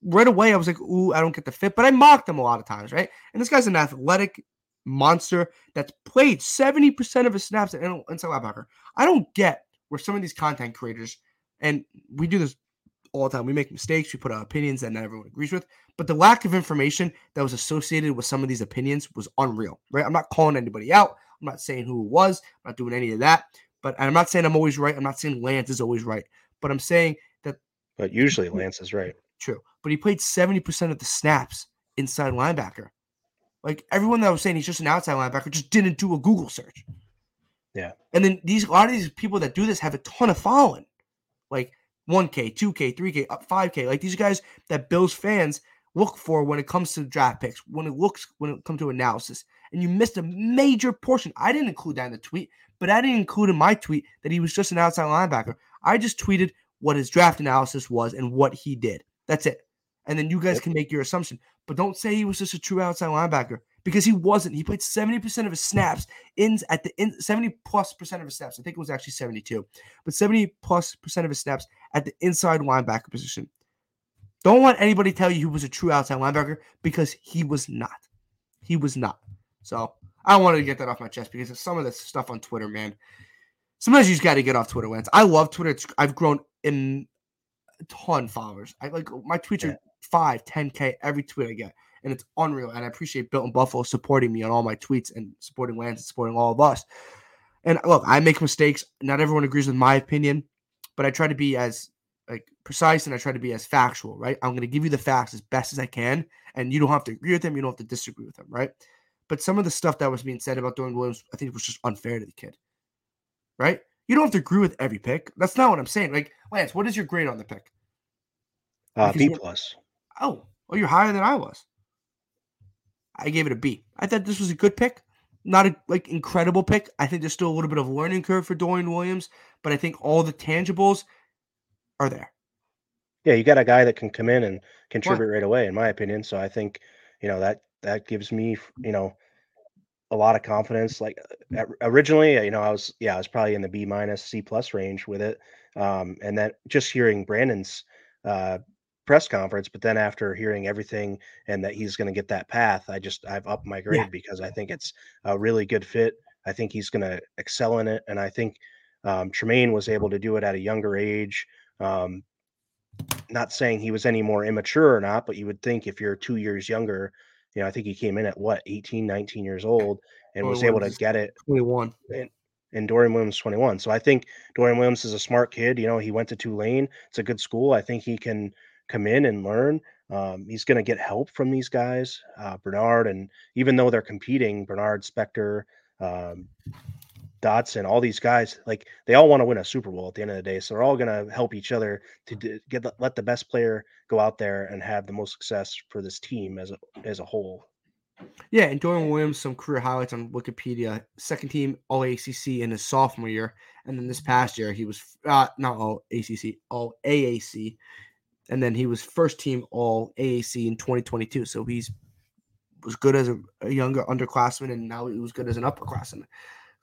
A: right away, I was like, ooh, I don't get the fit, but I mocked him a lot of times, right? And this guy's an athletic monster that's played 70% of his snaps at in- inside linebacker. I don't get where some of these content creators, and we do this all the time, we make mistakes, we put out opinions that not everyone agrees with, but the lack of information that was associated with some of these opinions was unreal, right? I'm not calling anybody out. I'm not saying who it was. I'm not doing any of that. But I'm not saying I'm always right. I'm not saying Lance is always right. But I'm saying that
B: But usually Lance is right.
A: true. But he played 70% of the snaps inside linebacker. Like everyone that was saying he's just an outside linebacker just didn't do a Google search.
B: Yeah.
A: And then these a lot of these people that do this have a ton of following. Like 1K, 2K, 3K, up 5K. Like these guys that Bills fans look for when it comes to draft picks, when it looks when it comes to analysis. And you missed a major portion. I didn't include that in the tweet, but I didn't include in my tweet that he was just an outside linebacker. I just tweeted what his draft analysis was and what he did. That's it. And then you guys
B: Yep.
A: can make your assumption. But don't say he was just a true outside linebacker because he wasn't. He played 70% of his snaps in at the in 70 plus percent of his snaps. I think it was actually 72, but 70 plus percent of his snaps at the inside linebacker position. Don't let anybody tell you he was a true outside linebacker because he was not. He was not. So I wanted to get that off my chest because of some of this stuff on Twitter, man. Sometimes you just got to get off Twitter, Lance. I love Twitter. It's, I've grown in a ton followers. I like my tweets
B: Yeah.
A: are five, 10k every tweet I get, and it's unreal. And I appreciate Bill and Buffalo supporting me on all my tweets and supporting Lance and supporting all of us. And look, I make mistakes. Not everyone agrees with my opinion, but I try to be as like precise and I try to be as factual, right? I'm going to give you the facts as best as I can, and you don't have to agree with them. You don't have to disagree with them, right? But some of the stuff that was being said about Dorian Williams, I think it was just unfair to the kid, right? You don't have to agree with every pick. That's not what I'm saying. Like Lance, what is your grade on the pick?
B: Uh, B plus.
A: Oh, oh, you're higher than I was. I gave it a B. I thought this was a good pick, not a like incredible pick. I think there's still a little bit of a learning curve for Dorian Williams, but I think all the tangibles are there.
B: Yeah, you got a guy that can come in and contribute right away, in my opinion. So I think, you know, that that gives me, you know, a lot of confidence. Like uh, originally, you know, I was yeah, I was probably in the B minus C plus range with it. Um, and then just hearing Brandon's uh press conference, but then after hearing everything and that he's going to get that path, I just I've upped my grade because I think it's a really good fit. I think he's going to excel in it, and I think um, Tremaine was able to do it at a younger age. Um, not saying he was any more immature or not, but you would think if you're two years younger, you know, I think he came in at what 18, 19 years old and was able to get it
A: 21.
B: and Dorian Williams 21. So I think Dorian Williams is a smart kid. You know, he went to Tulane. It's a good school. I think he can come in and learn. Um, he's going to get help from these guys, uh, Bernard, and even though they're competing, Bernard, Spector, um, Dodson, all these guys, like they all want to win a Super Bowl at the end of the day. So they're all going to help each other to get let the best player go out there and have the most success for this team as a as a whole.
A: Yeah, and Dorian Williams, some career highlights on Wikipedia. Second team All ACC in his sophomore year, and then this past year he was uh, not All ACC, All AAC, and then he was first team All AAC in 2022. So he's was good as a, a younger underclassman, and now he was good as an upperclassman.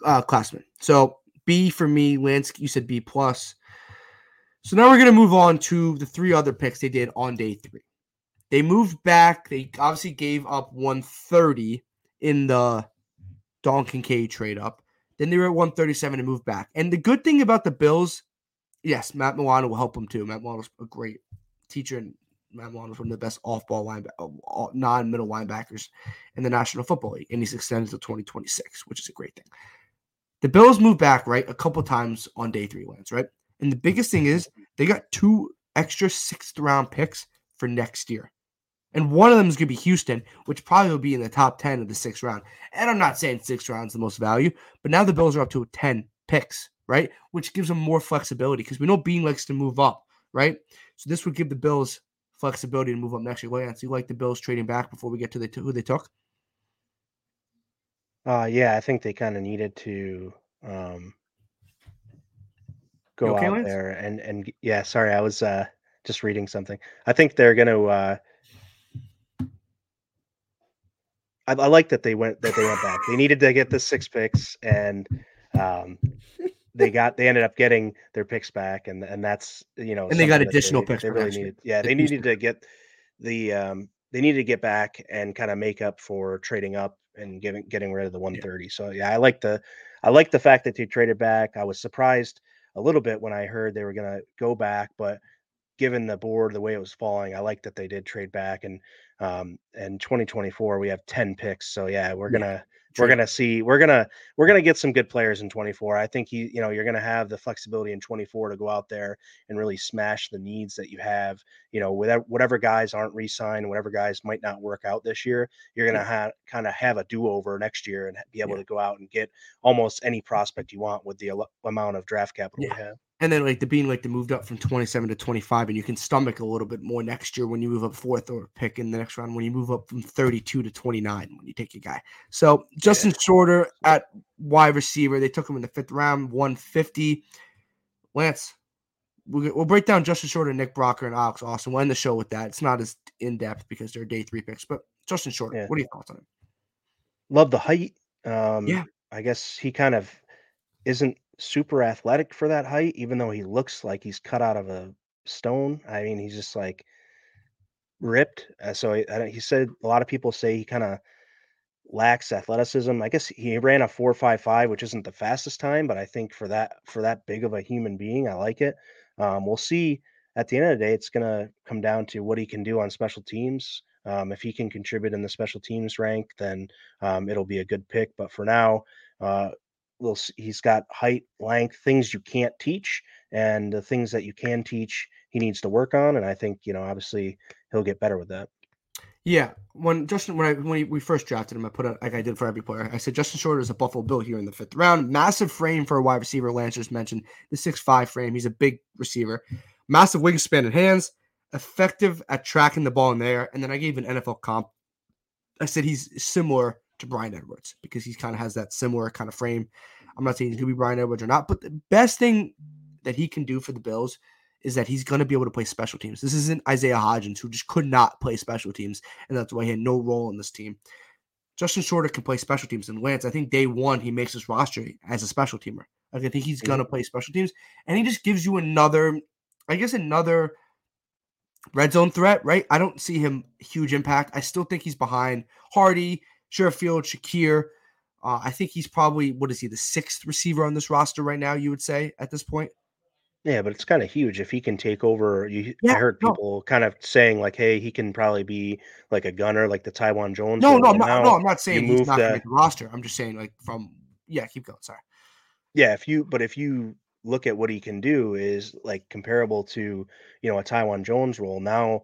A: Uh, classman. So B for me, Lance. You said B plus. So now we're gonna move on to the three other picks they did on day three. They moved back. They obviously gave up 130 in the Dalton Kincaid trade up. Then they were at 137 and moved back. And the good thing about the Bills, yes, Matt Milano will help them too. Matt Milano's a great teacher, and Matt Milano's one of the best off-ball linebacker, uh, non-middle linebackers in the National Football League, and he's extended to 2026, which is a great thing. The Bills moved back right a couple times on day three, Lance, right? And the biggest thing is they got two extra sixth round picks for next year. And one of them is going to be Houston, which probably will be in the top 10 of the sixth round. And I'm not saying six rounds the most value, but now the Bills are up to 10 picks, right? Which gives them more flexibility because we know Beane likes to move up, right? So this would give the Bills flexibility to move up next year. Lance, you like the Bills trading back before we get to the who they took?
B: Uh, yeah, I think they kind of needed to um, go okay, out Lance? there and and yeah. Sorry, I was uh, just reading something. I think they're going to uh, I, I, like that they went that they went back. They needed to get the six picks, and um, they got they ended up getting their picks back, and and that's you know,
A: and they got additional
B: they,
A: picks.
B: They really needed, yeah, they needed to get the um, they needed to get back and kind of make up for trading up and getting getting rid of the 130. Yeah. So yeah, I like the I like the fact that they traded back. I was surprised a little bit when I heard they were going to go back, but given the board the way it was falling, I like that they did trade back and um and 2024 we have 10 picks. So yeah, we're gonna yeah, we're gonna see we're gonna we're gonna get some good players in 24. I think you you know you're gonna have the flexibility in 24 to go out there and really smash the needs that you have. You know, whatever whatever guys aren't re-signed, whatever guys might not work out this year, you're gonna have kind of have a do-over next year and be able yeah. to go out and get almost any mm-hmm. prospect you want with the amount of draft capital yeah. we have.
A: And then like the being like the moved up from 27 to 25, and you can stomach a little bit more next year when you move up fourth or pick in the next round when you move up from 32 to 29 when you take your guy. So Justin yeah. Shorter at wide receiver, they took him in the fifth round, 150. Lance, we'll, we'll break down Justin Shorter, Nick Broeker, and Alex Austin. We'll end the show with that. It's not as in depth because they're day three picks, but Justin Shorter, yeah. what are your thoughts on him?
B: Love the height. Um, yeah, I guess he kind of isn't super athletic for that height, even though he looks like he's cut out of a stone. I mean, he's just like ripped. Uh, so he, he said a lot of people say he kind of lacks athleticism. I guess he ran a four five five, which isn't the fastest time, but I think for that for that big of a human being, I like it. Um, we'll see. At the end of the day, it's going to come down to what he can do on special teams. Um, if he can contribute in the special teams rank, then um, it'll be a good pick. But for now, uh, little he's got height, length, things you can't teach, and the things that you can teach, he needs to work on. And I think you know, obviously, he'll get better with that.
A: Yeah, when Justin when I when we first drafted him, I put it like I did for every player. I said Justin Shorter is a Buffalo Bill here in the fifth round. Massive frame for a wide receiver. Lance just mentioned the six five frame. He's a big receiver. Massive wingspan and hands. Effective at tracking the ball in there. And then I gave an NFL comp. I said he's similar to Bryan Edwards because he kind of has that similar kind of frame. I'm not saying he's going to be Bryan Edwards or not, but the best thing that he can do for the Bills is that he's going to be able to play special teams. This isn't Isaiah Hodgins, who just could not play special teams, and that's why he had no role in this team. Justin Shorter can play special teams, and Lance, I think day one he makes his roster as a special teamer. Like, I think he's going to play special teams, and he just gives you another, I guess, another red zone threat, right? I don't see him huge impact. I still think he's behind Harty Sherfield, Shakir. Uh, I think he's probably what is he the sixth receiver on this roster right now? You would say at this point.
B: Yeah, but it's kind of huge if he can take over. You, yeah, I heard people no. kind of saying like, "Hey, he can probably be like a gunner, like the Taiwan Jones."
A: No, no, I'm not, no, I'm not saying he's not the roster. I'm just saying like from yeah, keep going. Sorry.
B: Yeah, if you but if you look at what he can do is like comparable to, you know, a Taiwan Jones role. Now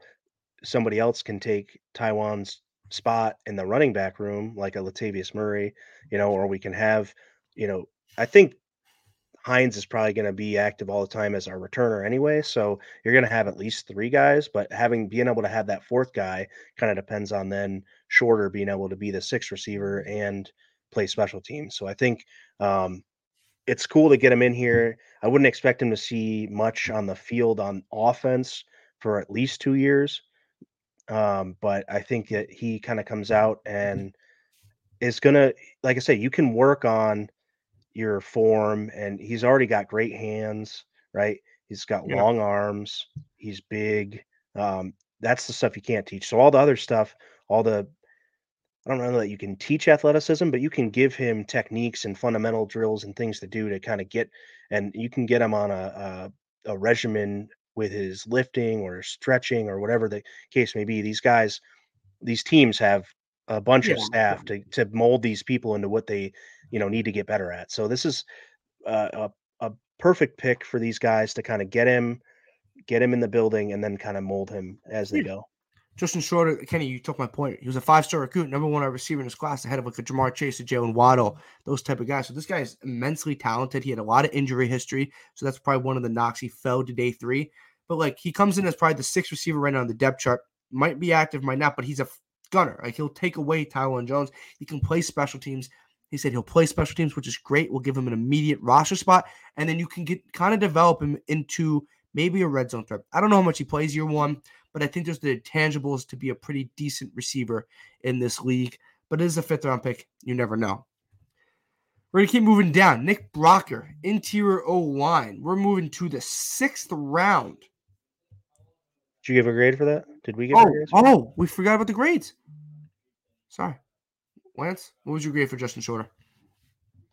B: somebody else can take Taiwan's spot in the running back room, like a Latavius Murray, you know, or we can have, you know, I think Hines is probably going to be active all the time as our returner anyway. So you're going to have at least three guys, but having being able to have that fourth guy kind of depends on then shorter being able to be the sixth receiver and play special teams. So I think um, it's cool to get him in here. I wouldn't expect him to see much on the field on offense for at least two years. Um, but I think that he kind of comes out and is gonna, like I say, you can work on your form, and he's already got great hands, right? He's got yeah. long arms, he's big. Um, that's the stuff you can't teach. So all the other stuff, all the I don't know that you can teach athleticism, but you can give him techniques and fundamental drills and things to do to kind of get, and you can get him on a, a, a regimen with his lifting or stretching or whatever the case may be. These guys, these teams have a bunch yeah. of staff to to mold these people into what they you know need to get better at. So this is uh, a a perfect pick for these guys to kind of get him get him in the building and then kind of mold him as they go.
A: Justin Shorter, Kenny, you took my point. He was a five-star recruit, number one receiver in his class, ahead of like a Ja'Marr Chase, a Jaylen Waddle, those type of guys. So this guy is immensely talented. He had a lot of injury history, so that's probably one of the knocks. He fell to day three, but like he comes in as probably the sixth receiver right now on the depth chart. Might be active, might not, but he's a gunner. Like he'll take away Taiwan Jones. He can play special teams. He said he'll play special teams, which is great. We'll give him an immediate roster spot, and then you can get kind of develop him into maybe a red zone threat. I don't know how much he plays year one but I think there's the tangibles to be a pretty decent receiver in this league. But it is a fifth round pick. You never know. We're going to keep moving down. Nick Broeker, interior O line. We're moving to the sixth round.
B: Did you give a grade for that? Did we give
A: oh, Oh, we forgot about the grades. Sorry. Lance, what was your grade for Justin Shorter?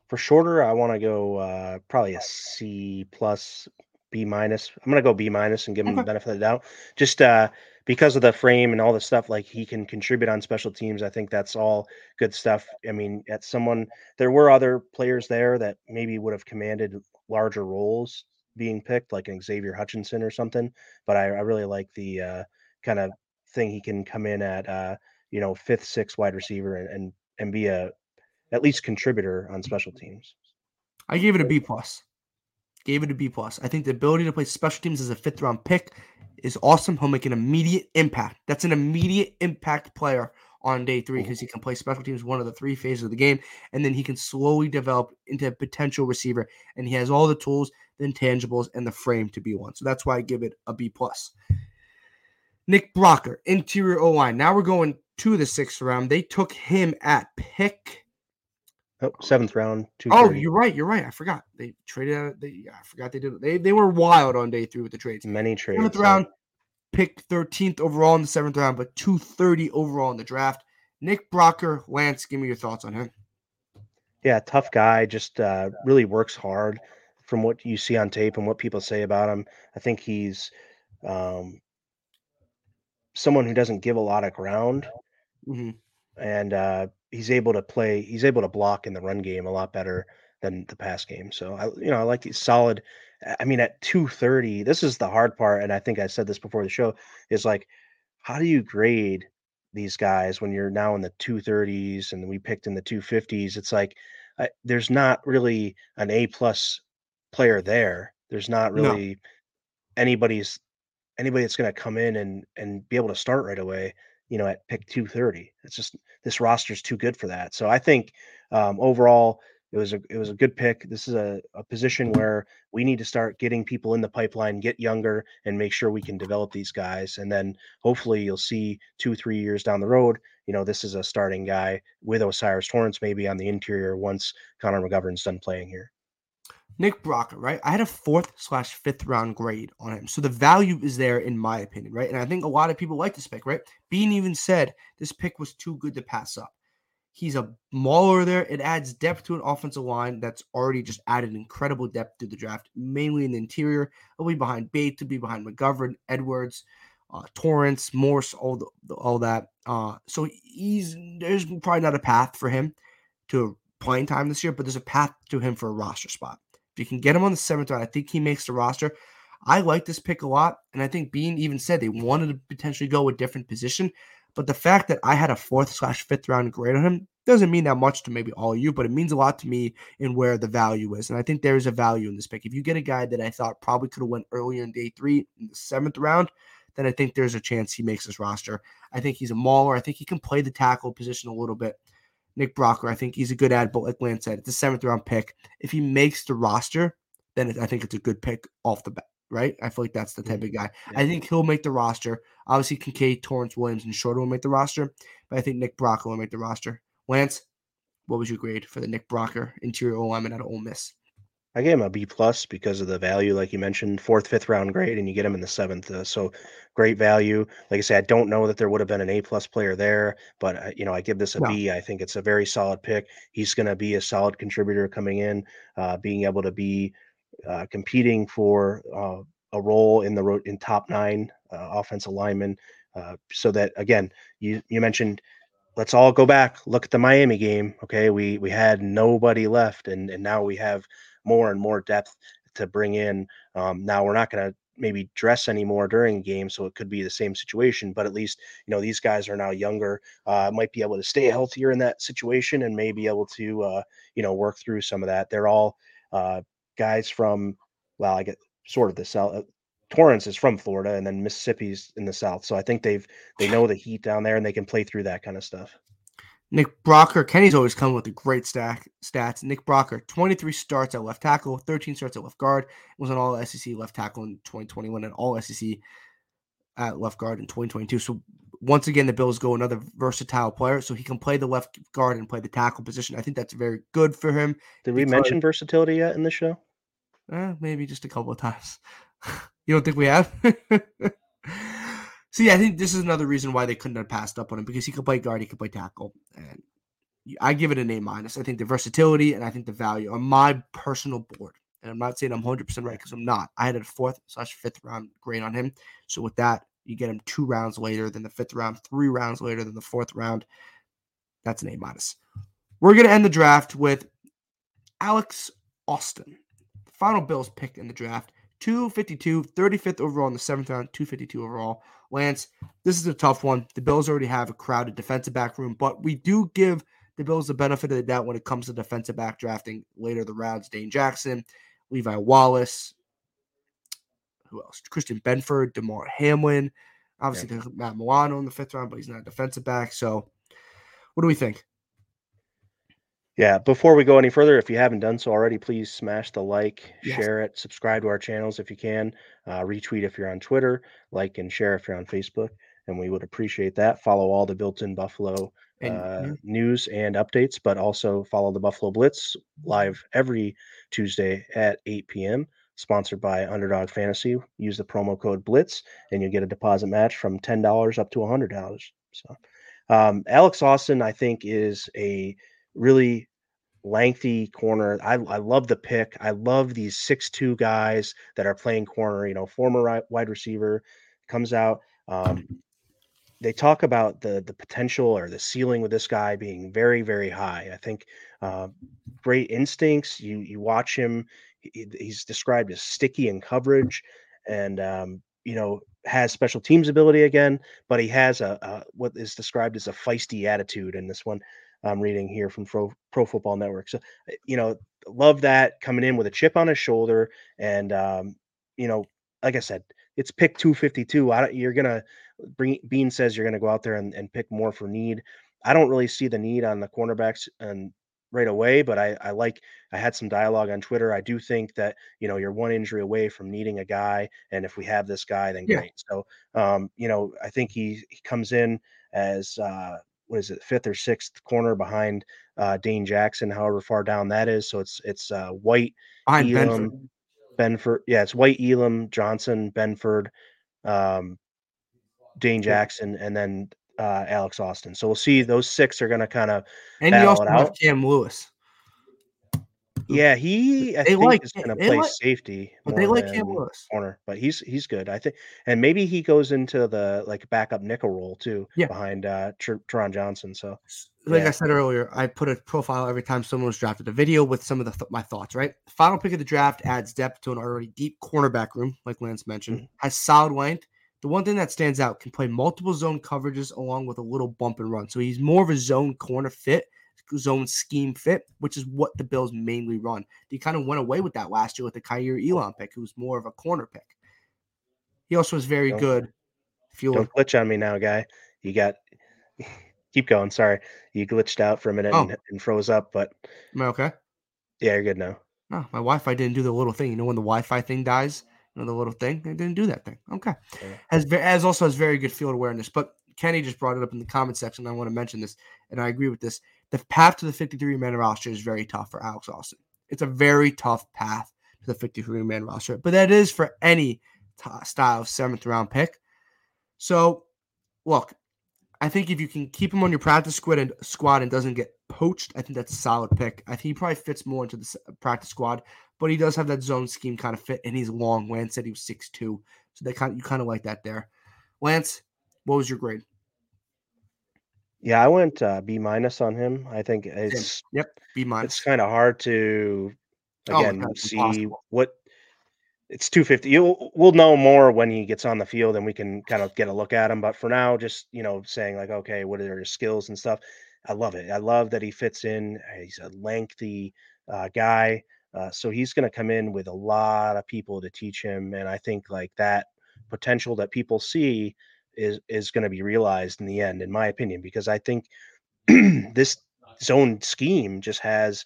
B: For Shorter, I want to go uh, probably a C plus B minus. I'm gonna go B minus and give him okay. the benefit of the doubt. Just uh, because of the frame and all the stuff, like he can contribute on special teams. I think that's all good stuff. I mean, at someone there were other players there that maybe would have commanded larger roles being picked, like an Xavier Hutchinson or something. But I, I really like the uh, kind of thing he can come in at, uh, you know, fifth, sixth wide receiver and, and and be a at least contributor on special teams.
A: I gave it a B plus. Gave it a B plus. I think the ability to play special teams as a fifth round pick is awesome. He'll make an immediate impact. That's an immediate impact player on day three oh. because he can play special teams one of the three phases of the game, and then he can slowly develop into a potential receiver. And he has all the tools, the intangibles, and the frame to be one. So that's why I give it a B plus. Nick Broeker, interior O line. Now we're going to the sixth round. They took him at pick
B: Oh, seventh round.
A: Oh, you're right. You're right. I forgot they traded. Out, they I forgot they did. They they were wild on day three with the trades.
B: Many trades.
A: Seventh round, pick thirteenth overall in the seventh round, but two thirty overall in the draft. Nick Broeker, Lance, give me your thoughts on him.
B: Yeah, tough guy. Just uh, really works hard. From what you see on tape and what people say about him, I think he's um, someone who doesn't give a lot of ground. Mm-hmm. And uh, he's able to play he's able to block in the run game a lot better than the pass game. So I you know I like these solid. I mean at 230, this is the hard part, and I think I said this before the show is like how do you grade these guys when you're now in the 230s and we picked in the 250s? It's like I, there's not really an A plus player there. There's not really no. anybody's anybody that's going to come in and and be able to start right away you know, at pick 230. It's just this roster is too good for that. So I think um, overall it was a it was a good pick. This is a, a position where we need to start getting people in the pipeline, get younger, and make sure we can develop these guys. And then hopefully you'll see two, three years down the road, you know, this is a starting guy with O'Cyrus Torrence maybe on the interior once Connor McGovern's done playing here.
A: Nick Broeker, right? I had a fourth slash fifth round grade on him. So the value is there, in my opinion, right? And I think a lot of people like this pick, right? Beane even said this pick was too good to pass up. He's a mauler there. It adds depth to an offensive line that's already just added incredible depth to the draft, mainly in the interior. He'll be behind Bate, to be behind McGovern, Edwards, uh, Torrence, Morse, all the, all that. Uh, so he's there's probably not a path for him to playing time this year, but there's a path to him for a roster spot. If you can get him on the seventh round, I think he makes the roster. I like this pick a lot, and I think Beane even said they wanted to potentially go a different position. But the fact that I had a fourth slash fifth round grade on him doesn't mean that much to maybe all of you, but it means a lot to me in where the value is. And I think there is a value in this pick. If you get a guy that I thought probably could have went earlier in day three, in the seventh round, then I think there's a chance he makes his roster. I think he's a mauler. I think he can play the tackle position a little bit. Nick Broeker, I think he's a good ad, but like Lance said, it's a seventh round pick. If he makes the roster, then I think it's a good pick off the bat, right? I feel like that's the type
B: Mhm.
A: of guy.
B: Yeah.
A: I think he'll make the roster. Obviously, Kincaid, Torrence Williams, and Shorter will make the roster, but I think Nick Broeker will make the roster. Lance, what was your grade for the Nick Broeker interior lineman out of Ole Miss?
B: I gave him a B plus because of the value, like you mentioned, fourth, fifth round grade, and you get him in the seventh. Uh, so great value. Like I said, I don't know that there would have been an A plus player there, but uh, you know, I give this a B.
A: No.
B: I think it's a very solid pick. He's going to be a solid contributor coming in, uh, being able to be uh, competing for uh, a role in the ro- in top nine uh, offensive lineman. Uh, so that again, you you mentioned let's all go back look at the miami game okay we we had nobody left and and now we have more and more depth to bring in um, now we're not going to maybe dress anymore during a game so it could be the same situation but at least you know these guys are now younger uh, might be able to stay healthier in that situation and may be able to uh, you know work through some of that. They're all uh, guys from well i get sort of the south uh, torrence is from florida and then mississippi's in the south so i think they've they [LAUGHS] know the heat down there and they can play through that kind of stuff
A: Nick Broeker, Kenny's always come with a great stack stats. Nick Broeker, 23 starts at left tackle, 13 starts at left guard, was an all SEC left tackle in 2021 and all SEC at left guard in 2022. So once again, the Bills go another versatile player, so he can play the left guard and play the tackle position. I think that's very good for him.
B: Did we mention versatility yet in the show?
A: Eh, maybe just a couple of times. [LAUGHS] you don't think we have? [LAUGHS] See, I think this is another reason why they couldn't have passed up on him because he could play guard, he could play tackle, and I give it an A minus. I think the versatility and I think the value on my personal board. And I'm not saying I'm 100 percent right because I'm not. I had a fourth slash fifth round grade on him. So with that, you get him two rounds later than the fifth round, three rounds later than the fourth round. That's an A minus. We're gonna end the draft with Alex Austin final Bills pick in the draft 252, 35th overall in the seventh round, 252 overall. Lance, this is a tough one. The Bills already have a crowded defensive back room, but we do give the Bills the benefit of the doubt when it comes to defensive back drafting later the rounds. Dane Jackson, Levi Wallace, who else? Christian Benford, Damar Hamlin. Obviously, there's Matt Milano in the fifth round, but he's not a defensive back. So, what do we think?
B: Yeah. Before we go any further, if you haven't done so already, please smash the like,
A: Yes.
B: share it, subscribe to our channels if you can, uh, retweet if you're on Twitter, like and share if you're on Facebook, and we would appreciate that. Follow all the built-in Buffalo
A: And
B: uh,
A: yeah.
B: news and updates, but also follow the Buffalo Blitz live every Tuesday at 8 p.m. Sponsored by Underdog Fantasy. Use the promo code Blitz, and you'll get a deposit match from ten dollars up to hundred dollars. So, um, Alex Austin, I think, is a really lengthy corner. I, I love the pick. I love these six-two guys that are playing corner. You know, former wide receiver comes out. Um, they talk about the the potential or the ceiling with this guy being very very high. I think uh, great instincts. You you watch him. he- he's described as sticky in coverage, and um, you know has special teams ability again. But he has a, a what is described as a feisty attitude in this one. I'm reading here from Pro, Pro Football Network. So uh, you know love that coming in with a chip on his shoulder, and um, you know like I said, it's pick 252. I don't, you're gonna bring Beane says you're gonna go out there and, and pick more for need. I don't really see the need on the cornerbacks and right away, but I, I like I had some dialogue on Twitter. I do think that you know you're one injury away from needing a guy, and if we have this guy, then
A: Yeah.
B: great. So um, you know, I think he he comes in as uh what is it, fifth or sixth corner behind uh Dane Jackson, however far down that is. So it's it's uh White,
A: Behind
B: Elam,
A: Benford.
B: Benford. Yeah, it's White, Elam, Johnson, Benford, um, Dane Jackson, and then uh, Alex Austin. So we'll see. Those six are going to kind of.
A: And you also have
B: out.
A: Cam Lewis.
B: Yeah, he I
A: They
B: think
A: like-
B: is going to play
A: like-
B: safety
A: But they like Cam Lewis.
B: corner, but he's he's good. I think, and maybe he goes into the like backup nickel role too,
A: Yeah.
B: behind uh Tr- Taron Johnson. So
A: like
B: Yeah.
A: I said earlier, I put a profile every time someone was drafted a video with some of the th- my thoughts. Right, final pick of the draft adds depth to an already deep cornerback room, like Lance mentioned.
B: Mhm.
A: Has solid length. The one thing that stands out can play multiple zone coverages along with a little bump and run. So he's more of a zone corner fit, zone scheme fit, which is what the Bills mainly run. They kind of went away with that last year with the Kaiir Elam pick, who was more of a corner pick. He also was very
B: Don't-
A: good. Field
B: Don't glitch on me now, guy. You got [LAUGHS] keep going. Sorry, you glitched out for a minute
A: Oh.
B: and, and froze up, but
A: Am I okay?
B: yeah, you're good now.
A: No, my Wi-Fi didn't do the little thing. You know when the Wi-Fi thing dies, you know the little thing. It didn't do that thing. Okay,
B: Yeah.
A: has ve- as also has very good field awareness. But Kenny just brought it up in the comment section. I want to mention this, and I agree with this. The path to the 53 man roster is very tough for Alex Austin. It's a very tough path to the 53 man roster, but that is for any t- style of seventh round pick. So, look, I think if you can keep him on your practice squad and squad and doesn't get poached, I think that's a solid pick. I think he probably fits more into the practice squad, but he does have that zone scheme kind of fit, and he's long. Lance said he was 6'2", so they kind you kind of like that there. Lance, what was your grade?
B: Yeah, I went uh, B minus on him. I think it's
A: Yep, B minus.
B: it's kind of hard to
A: Oh
B: again
A: God,
B: see
A: impossible.
B: what it's 250 you'll we'll know more when he gets on the field and we can kind of get a look at him but for now just you know saying like okay what are his skills and stuff i love it i love that he fits in he's a lengthy uh, guy uh, so he's going to come in with a lot of people to teach him and i think like that potential that people see is is going to be realized in the end in my opinion because i think [CLEARS THROAT] this zone scheme just has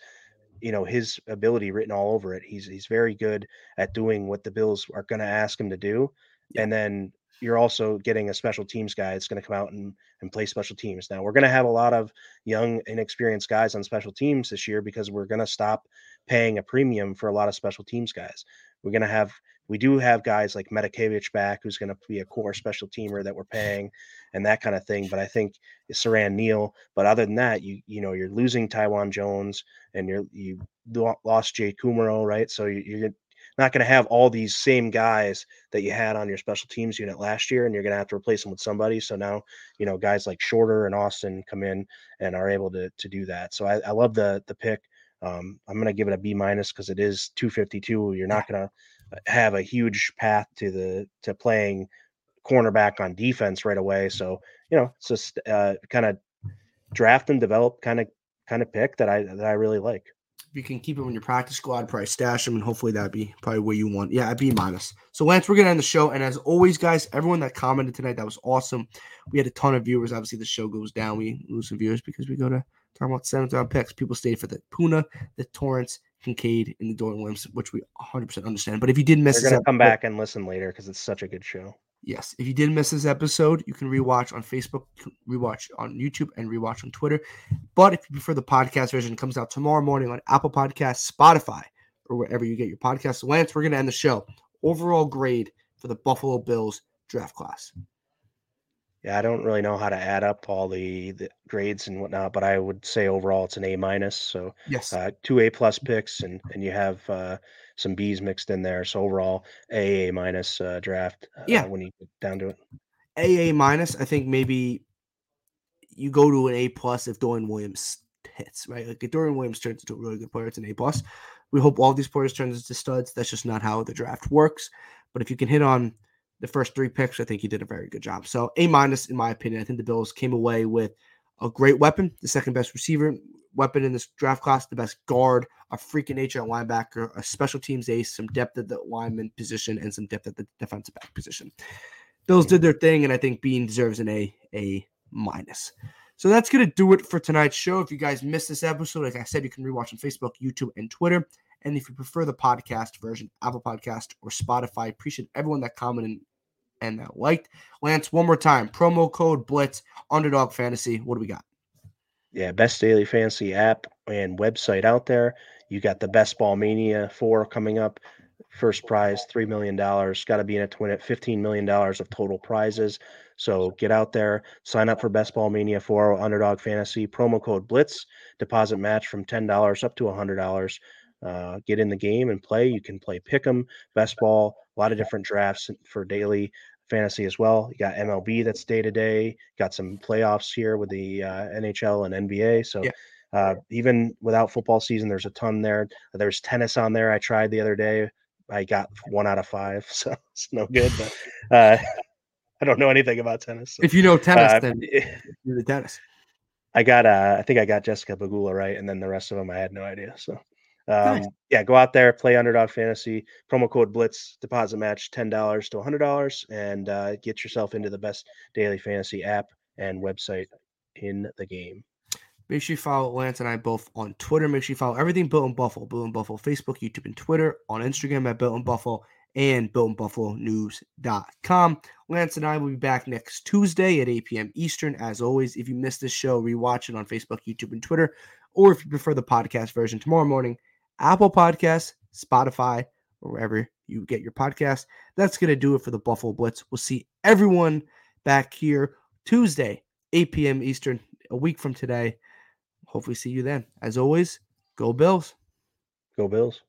B: you know his ability written all over it. He's he's very good at doing what the Bills are going to ask him to do,
A: Yeah.
B: and then you're also getting a special teams guy that's going to come out and and play special teams. Now we're going to have a lot of young, inexperienced guys on special teams this year because we're going to stop paying a premium for a lot of special teams guys. We're going to have we do have guys like Matakevich back, who's going to be a core special teamer that we're paying, and that kind of thing. But I think Siran Neal. But other than that, you you know you're losing Taiwan Jones and you're you lost Jay Kumaro, right? So you, you're not going to have all these same guys that you had on your special teams unit last year, and you're going to have to replace them with somebody. So now you know guys like Shorter and Austin come in and are able to to do that. So I, I love the the pick. Um, I'm going to give it a B minus because it is 252. You're not going to have a huge path to the to playing cornerback on defense right away. So you know, it's just uh, kind of draft and develop kind of kind of pick that I that I really like.
A: You can keep him in your practice squad, probably stash him, and hopefully that'd be probably where you want. Yeah, a B minus. So Lance, we're gonna end the show, and as always, guys, everyone that commented tonight, that was awesome. We had a ton of viewers. Obviously, the show goes down. We lose some viewers because we go to talk about seventh round picks. People stayed for the Poona, the Torrence, Kincaid, and the Dorian Williams, which we 100 percent understand. But if you did miss,
B: They're gonna come
A: episode-
B: back and listen later because it's such a good show.
A: Yes. If you did miss this episode, you can rewatch on Facebook, rewatch on YouTube, and rewatch on Twitter. But if you prefer the podcast version, it comes out tomorrow morning on Apple Podcasts, Spotify, or wherever you get your podcasts. Lance, we're going to end the show. Overall grade for the Buffalo Bills draft class.
B: Yeah, I don't really know how to add up all the, the grades and whatnot, but I would say overall it's an A minus. So
A: Yes.
B: uh, two A plus picks and and you have uh, some B's mixed in there. So overall A A minus uh, draft. Uh,
A: Yeah.
B: when you get down to it.
A: AA minus, I think maybe you go to an A plus if Dorian Williams hits, right? Like if Dorian Williams turns into a really good player, it's an A plus. We hope all these players turn into studs. That's just not how the draft works. But if you can hit on the first three picks, I think you did a very good job. So A minus, in my opinion. I think the Bills came away with a great weapon, the second best receiver weapon in this draft class, the best guard, a freaking nature at linebacker, a special teams ace, some depth at the lineman position, and some depth at the defensive back position. Bills did their thing, and I think Beane deserves an A A minus. So that's gonna do it for tonight's show. If you guys missed this episode, like I said, you can rewatch on Facebook, YouTube, and Twitter. And if you prefer the podcast version, Apple Podcast or Spotify, appreciate everyone that commented and that liked. Lance, one more time, promo code Blitz Underdog Fantasy. What do we got?
B: Yeah, best daily fantasy app and website out there. You got the Best Ball Mania 4 coming up. First prize, $3 million. Got to be in it to win it. $15 million of total prizes. So get out there, sign up for Best Ball Mania 4 Underdog Fantasy. Promo code Blitz. Deposit match from $10 up to $100. Uh, get in the game and play. You can play Pick'em, Best Ball, a lot of different drafts for daily fantasy as well. You got MLB that's day to day. Got some playoffs here with the uh, NHL and NBA. So
A: Yeah.
B: uh, even without football season, there's a ton there. There's tennis on there. I tried the other day. I got one out of five, [LAUGHS] so it's no good. But [LAUGHS] uh, I don't know anything about tennis. so,
A: If you know tennis,
B: uh,
A: then you're the tennis.
B: I got uh I think I got Jessica Pegula right, and then the rest of them I had no idea. So um,
A: Nice.
B: yeah, go out there, play underdog fantasy, promo code Blitz, deposit match ten dollars to hundred dollars, and uh, get yourself into the best daily fantasy app and website in the game.
A: Make sure you follow Lance and I both on Twitter. Make sure you follow everything Built in Buffalo, Built in Buffalo, Facebook, YouTube, and Twitter. On Instagram at Built in Buffalo and BuiltInBuffaloNews.com. Lance and I will be back next Tuesday at 8 p.m. Eastern. As always, if you missed this show, rewatch it on Facebook, YouTube, and Twitter. Or if you prefer the podcast version, tomorrow morning, Apple Podcasts, Spotify, or wherever you get your podcast. That's going to do it for the Buffalo Blitz. We'll see everyone back here Tuesday, 8 p.m. Eastern, a week from today. Hopefully, see you then. As always, go Bills.
B: Go Bills.